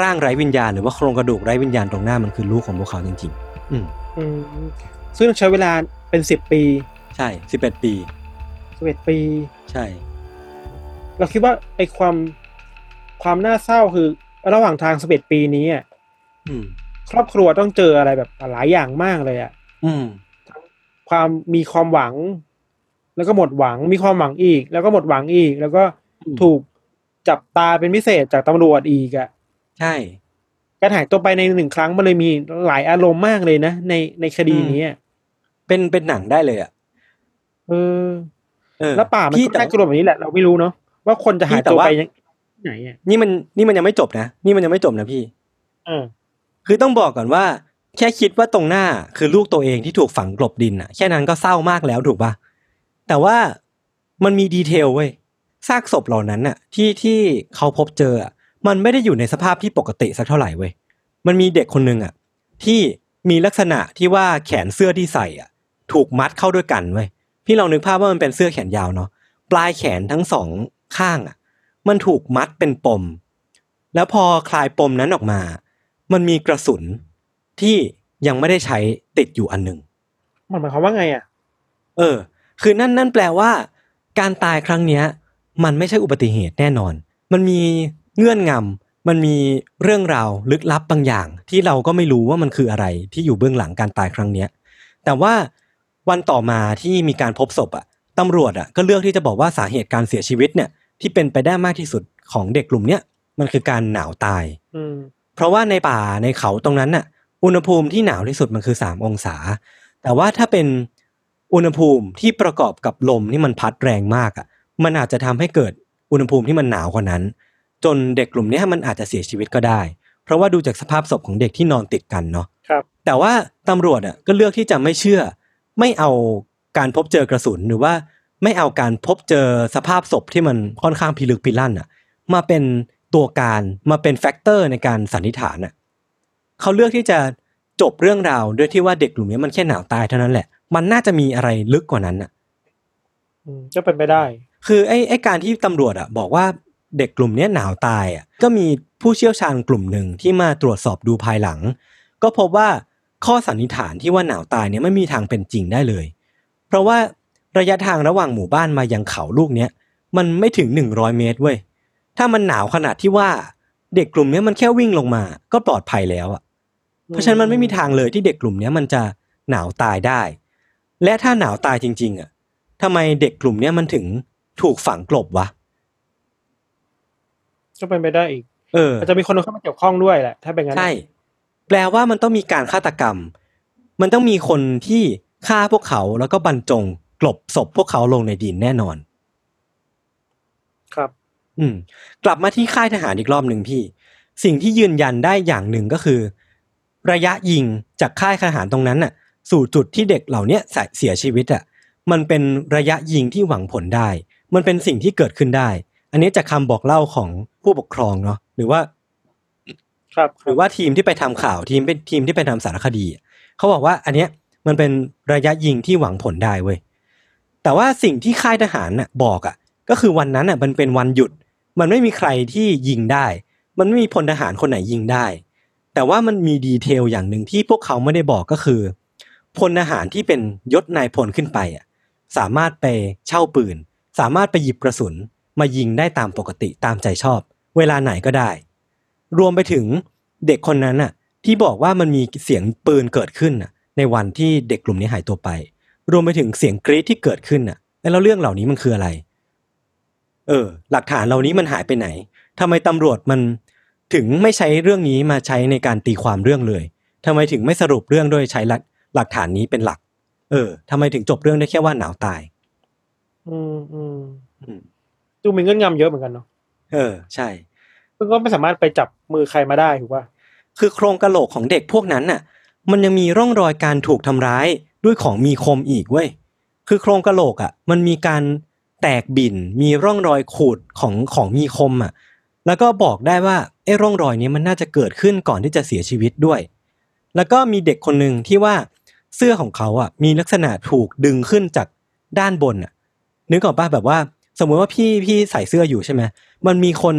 ร่างไร้วิญญาณหรือว่าโครงกระดูกไร้วิญญาณตรงหน้ามันคือลูกของพวกเขาจริง ๆ อืมอืมซึ่งใช้เวลาเป็นสิบปีใช่สิบเอ็ดปีสิบเอ็ดปี ใช่ เราคิดว่าไอ้ความความน่าเศร้าคือ ระหว่างทางสิบเอ็ดปีนี้อะอืม ครอบครัวต้องเจออะไรแบบหลายอย่างมากเลยอะอืม ความมีความหวัง แล้วก็หมดหวังมีความหวังอีก แล้วก็หมดหวังอีก แล้วก็อืม ถูกจับตาเป็นพิเศษจากตำรวจอีกอะ ใช่ การหายตัวไปในหนึ่งครั้งมันเลยมีหลายอารมณ์มากเลยนะ ในในคดีนี้อะเป็นเป็นหนังได้เลยอะเออเออแล้วป่ามันพี่ก็แต่น่ากลัวแบบนี้แหละเราไม่รู้เนาะว่าคนจะหายพี่แต่ตัวว่าไปยังไหนอะนี่มันนี่มันยังไม่จบนะนี่มันยังไม่จบนะพี่เออคือต้องบอกก่อนว่า แค่คิดว่าตรงหน้าคือลูกตัวเองที่ถูกฝังกลบดินอะ แค่นั้นก็เศร้ามากแล้วถูกปะแต่ว่ามันมีดีเทลเว้ยซากศพเหล่านั้นน่ะ ที่ที่เขาพบเจออะ มันไม่ได้อยู่ในสภาพที่ปกติสักเท่าไหร่เว้ยมันมีเด็กคนหนึ่งอะที่มีลักษณะที่ว่าแขนเสื้อที่ใส่อะ ถูกมัดเข้าด้วยกันเว้ยพี่ลองนึกภาพว่ามันเป็นเสื้อแขนยาวเนาะปลายแขนทั้งสองข้างอะ มันถูกมัดเป็นปม แล้วพอคลายปมนั้นออกมา มันมีกระสุนที่ยังไม่ได้ใช้ติดอยู่อันหนึ่งมันหมายความว่าไงอะ เออ คือนั่นนั่นแปลว่า การตายครั้งเนี้ย มันไม่ใช่อุบัติเหตุแน่นอน มันมี เงื่อนงำมันมีเรื่องราวลึกลับบางอย่าง ที่เราก็ไม่รู้ว่ามันคืออะไรที่อยู่เบื้องหลังการตายครั้งเนี้ย แต่ว่าวันต่อมาที่มีการพบศพอะตำรวจอะก็เลือกที่จะบอกว่าสาเหตุการเสียชีวิตเนี่ยที่เป็นไปได้มากที่สุดของเด็กกลุ่มเนี้ยมันคือการหนาวตายอืมเพราะว่าในป่าในเขาตรงนั้นน่ะ อุณหภูมิที่หนาวที่สุดมันคือสามองศา แต่ว่าถ้าเป็นอุณหภูมิที่ประกอบกับลมที่มันพัดแรงมากอะ มันอาจจะทำให้เกิดอุณหภูมิที่มันหนาวกว่านั้น จนเด็กกลุ่มเนี้ยมันอาจจะเสียชีวิตก็ได้ เพราะว่าดูจากสภาพศพของเด็กที่นอนติดกันเนาะครับ แต่ว่าตำรวจอะก็เลือกที่จะไม่เชื่อ ไม่เอาการพบเจอกระสุนหรือว่าไม่เอาการพบเจอสภาพศพที่มันค่อนข้างพิลึกพิลั่นอะ มาเป็นตัวการมาเป็น factor ในการสันนิษฐานอะเขาเลือกที่จะจบเรื่องราวด้วยที่ว่าเด็กกลุ่มนี้มันแค่หนาวตายเท่านั้นแหละ มันน่าจะมีอะไรลึกกว่านั้นอะอืมก็เป็นไปได้ คือไอ้ไอ้การที่ตำรวจอะ บอกว่า เด็กกลุ่มนี้หนาวตายอะก็มีผู้เชี่ยวชาญกลุ่มหนึ่งที่มาตรวจสอบดูภายหลัง ก็พบว่าข้อสันนิษฐานที่ว่าหนาวตายเนี่ยไม่มีทางเป็นจริงได้เลย เพราะว่าระยะทางระหว่างหมู่บ้านมายังเขาลูกเนี้ยมันไม่ถึงหนึ่งร้อยเมตรเว้ยถ้ามันหนาวขนาดที่ว่าเด็กกลุ่มนี้มันแค่วิ่งลงมา ก็ปลอดภัยแล้วอะเพราะฉะนั้นมันไม่มีทางเลยที่เด็กกลุ่มนี้มันจะหนาวตายได้ และถ้าหนาวตายจริง ๆอะทำไมเด็กกลุ่มนี้มันถึงถูกฝังกลบวะ ก็เป็นไปได้อีก เอออาจจะมีคนเข้ามาเกี่ยวข้องด้วยแหละ ถ้าเป็นงั้นใช่ แปลว่ามันต้องมีการฆาตกรรม มันต้องมีคนที่ฆ่าพวกเขาแล้วก็บรรจงกลบศพพวกเขาลงในดินแน่นอน ครับ อืม กลับมาที่ค่ายทหารอีกรอบหนึ่งพี่ สิ่งที่ยืนยันได้อย่างหนึ่งก็คือ ระยะยิงจากค่ายทหารตรงนั้นน่ะ สู่จุดที่เด็กเหล่าเนี้ยเสียชีวิตอะ มันเป็นระยะยิงที่หวังผลได้ มันเป็นสิ่งที่เกิดขึ้นได้ อันนี้จากคำบอกเล่าของผู้ปกครองเนาะหรือว่า ครับหรือว่าทีมที่ไปทำข่าวทีมเป็นทีมที่ไปทำสารคดีอะเขาบอกว่า อันเนี้ยมันเป็นระยะยิงที่หวังผลได้เว้ยแต่ว่าสิ่งที่ค่ายทหารน่ะบอกอะ ก็คือวันนั้นอะมันเป็นวันหยุด มันไม่มีใครที่ยิงได้ มันไม่มีพลทหารคนไหนยิงได้ แต่ว่ามันมีดีเทลอย่างหนึ่งที่พวกเขาไม่ได้บอกก็คือพลทหารที่เป็นยศนายพลขึ้นไปอะสามารถไปเช่าปืน สามารถไปหยิบกระสุน มายิงได้ตามปกติตามใจชอบ เวลาไหนก็ได้ รวมไปถึงเด็กคนนั้นน่ะ ที่บอกว่ามันมีเสียงปืนเกิดขึ้นน่ะ ในวันที่เด็กกลุ่มนี้หายตัวไป รวมไปถึงเสียงกรี๊ดที่เกิดขึ้นน่ะ แล้วเรื่องเหล่านี้มันคืออะไร เออ หลักฐานเหล่านี้มันหายไปไหนทำไมตำรวจมันถึงไม่ใช้เรื่องนี้มาใช้ในการตีความเรื่องเลยทำไมถึงไม่สรุปเรื่องโดยใช้หลักหลักฐานนี้เป็นหลัก เออทำไมถึงจบเรื่องได้แค่ว่าหนาวตาย อืมอืมอืม ดูมีเงื่อนงำเยอะเหมือนกันเนาะเออใช่ซึ่งก็ไม่สามารถไปจับมือใครมาได้ถูกป่ะคือโครงกะโหลกของเด็กพวกนั้นน่ะ มันยังมีร่องรอยการถูกทำร้ายด้วยของมีคมอีกเว้ยคือโครงกะโหลกอะ มันมีการแตกบิ่นมีร่องรอยขูดของของมีคมอะ แล้วก็บอกได้ว่าไอ้ร่องรอยนี้มันน่าจะเกิดขึ้นก่อนที่จะเสียชีวิตด้วย แล้วก็มีเด็กคนหนึ่งที่ว่าเสื้อของเขาอะมีลักษณะถูกดึงขึ้นจากด้านบนอะ นึกออกป่ะแบบว่า สมมุติว่าพี่พี่ใส่เสื้ออยู่ใช่ไหมมันมีคน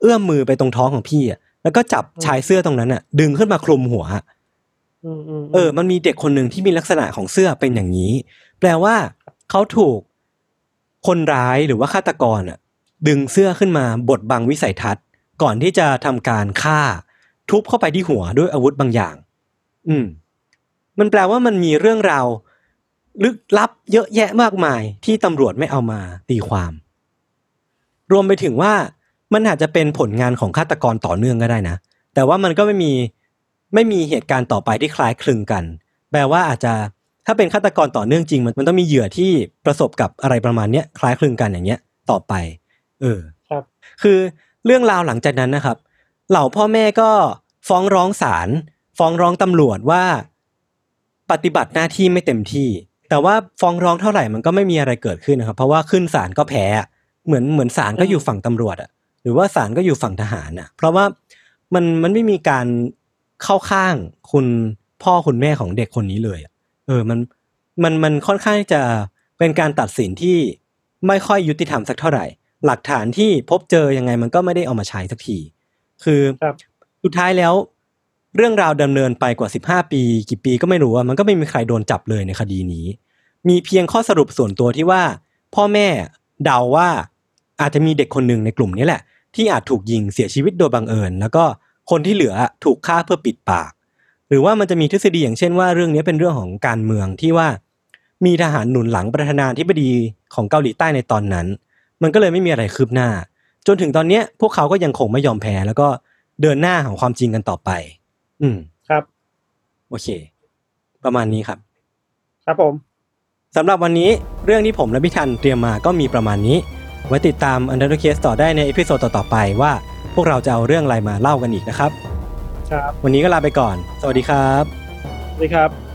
เอื้อมมือไปตรงท้องของพี่อะแล้วก็จับชายเสื้อตรงนั้นอะ ดึงขึ้นมาคลุมหัวอะอืมอืมเออ มันมีเด็กคนหนึ่งที่มีลักษณะของเสื้อเป็นอย่างนี้ แปลว่าเขาถูกคนร้ายหรือว่าฆาตกรอะ ดึงเสื้อขึ้นมาบดบังวิสัยทัศน์ ก่อนที่จะทำการฆ่า ทุบเข้าไปที่หัวด้วยอาวุธบางอย่าง อืม มันแปลว่ามันมีเรื่องราว ลึกลับเยอะแยะมากมายที่ตำรวจไม่เอามาตีความ รวมไปถึงว่ามันอาจจะเป็นผลงานของฆาตกรต่อเนื่องก็ได้นะ แต่ว่ามันก็ไม่มีไม่มีเหตุการณ์ต่อไปที่คล้ายคลึงกัน แปลว่าอาจจะถ้าเป็นฆาตกรต่อเนื่องจริง มันมันต้องมีเหยื่อที่ประสบกับอะไรประมาณเนี้ยคล้ายคลึงกันอย่างเงี้ยต่อไป เออ ครับ คือเรื่องราวหลังจากนั้นนะครับ เหล่าพ่อแม่ก็ฟ้องร้องศาลฟ้องร้องตำรวจว่า ปฏิบัติหน้าที่ไม่เต็มที่ แต่ว่าฟ้องร้องเท่าไหร่มันก็ไม่มีอะไรเกิดขึ้นนะครับ เพราะว่าขึ้นศาลก็แพ้อะเหมือนเหมือนศาลก็อยู่ฝั่งตำรวจอะหรือว่าศาลก็อยู่ฝั่งทหารอะเพราะว่ามันมันไม่มีการเข้าข้างคุณพ่อคุณแม่ของเด็กคนนี้เลยอะเออมันมันมันค่อนข้างจะเป็นการตัดสินที่ไม่ค่อยยุติธรรมสักเท่าไหร่ หลักฐานที่พบเจอยังไงมันก็ไม่ได้เอามาใช้สักที คือครับสุดท้ายแล้ว เรื่องราวดำเนินไปกว่า 15 ปี กี่ปีก็ไม่รู้ว่ามันก็ไม่มีใครโดนจับเลยในคดีนี้ มีเพียงข้อสรุปส่วนตัวที่ว่า พ่อแม่เดาว่าอาจจะมีเด็กคนหนึ่งในกลุ่มนี้แหละ ที่อาจถูกยิงเสียชีวิตโดยบังเอิญ แล้วก็คนที่เหลือถูกฆ่าเพื่อปิดปาก หรือว่ามันจะมีทฤษฎีอย่างเช่นว่าเรื่องนี้เป็นเรื่องของการเมืองที่ว่ามีทหารหนุนหลังประธานาธิบดีของเกาหลีใต้ในตอนนั้น มันก็เลยไม่มีอะไรคืบหน้า จนถึงตอนนี้พวกเขาก็ยังคงไม่ยอมแพ้แล้วก็เดินหน้าขอความจริงกันต่อไป อืม ครับ โอเค ประมาณนี้ครับ ครับผมสำหรับวันนี้เรื่องที่ผมและพี่ทันเตรียมมาก็มีประมาณนี้ ไว้ติดตาม Untitled Case ต่อได้ใน episode ต่อๆไปว่า พวกเราจะเอาเรื่องอะไรมาเล่ากันอีกนะครับ ครับ วันนี้ก็ลาไปก่อน สวัสดีครับ สวัสดีครับ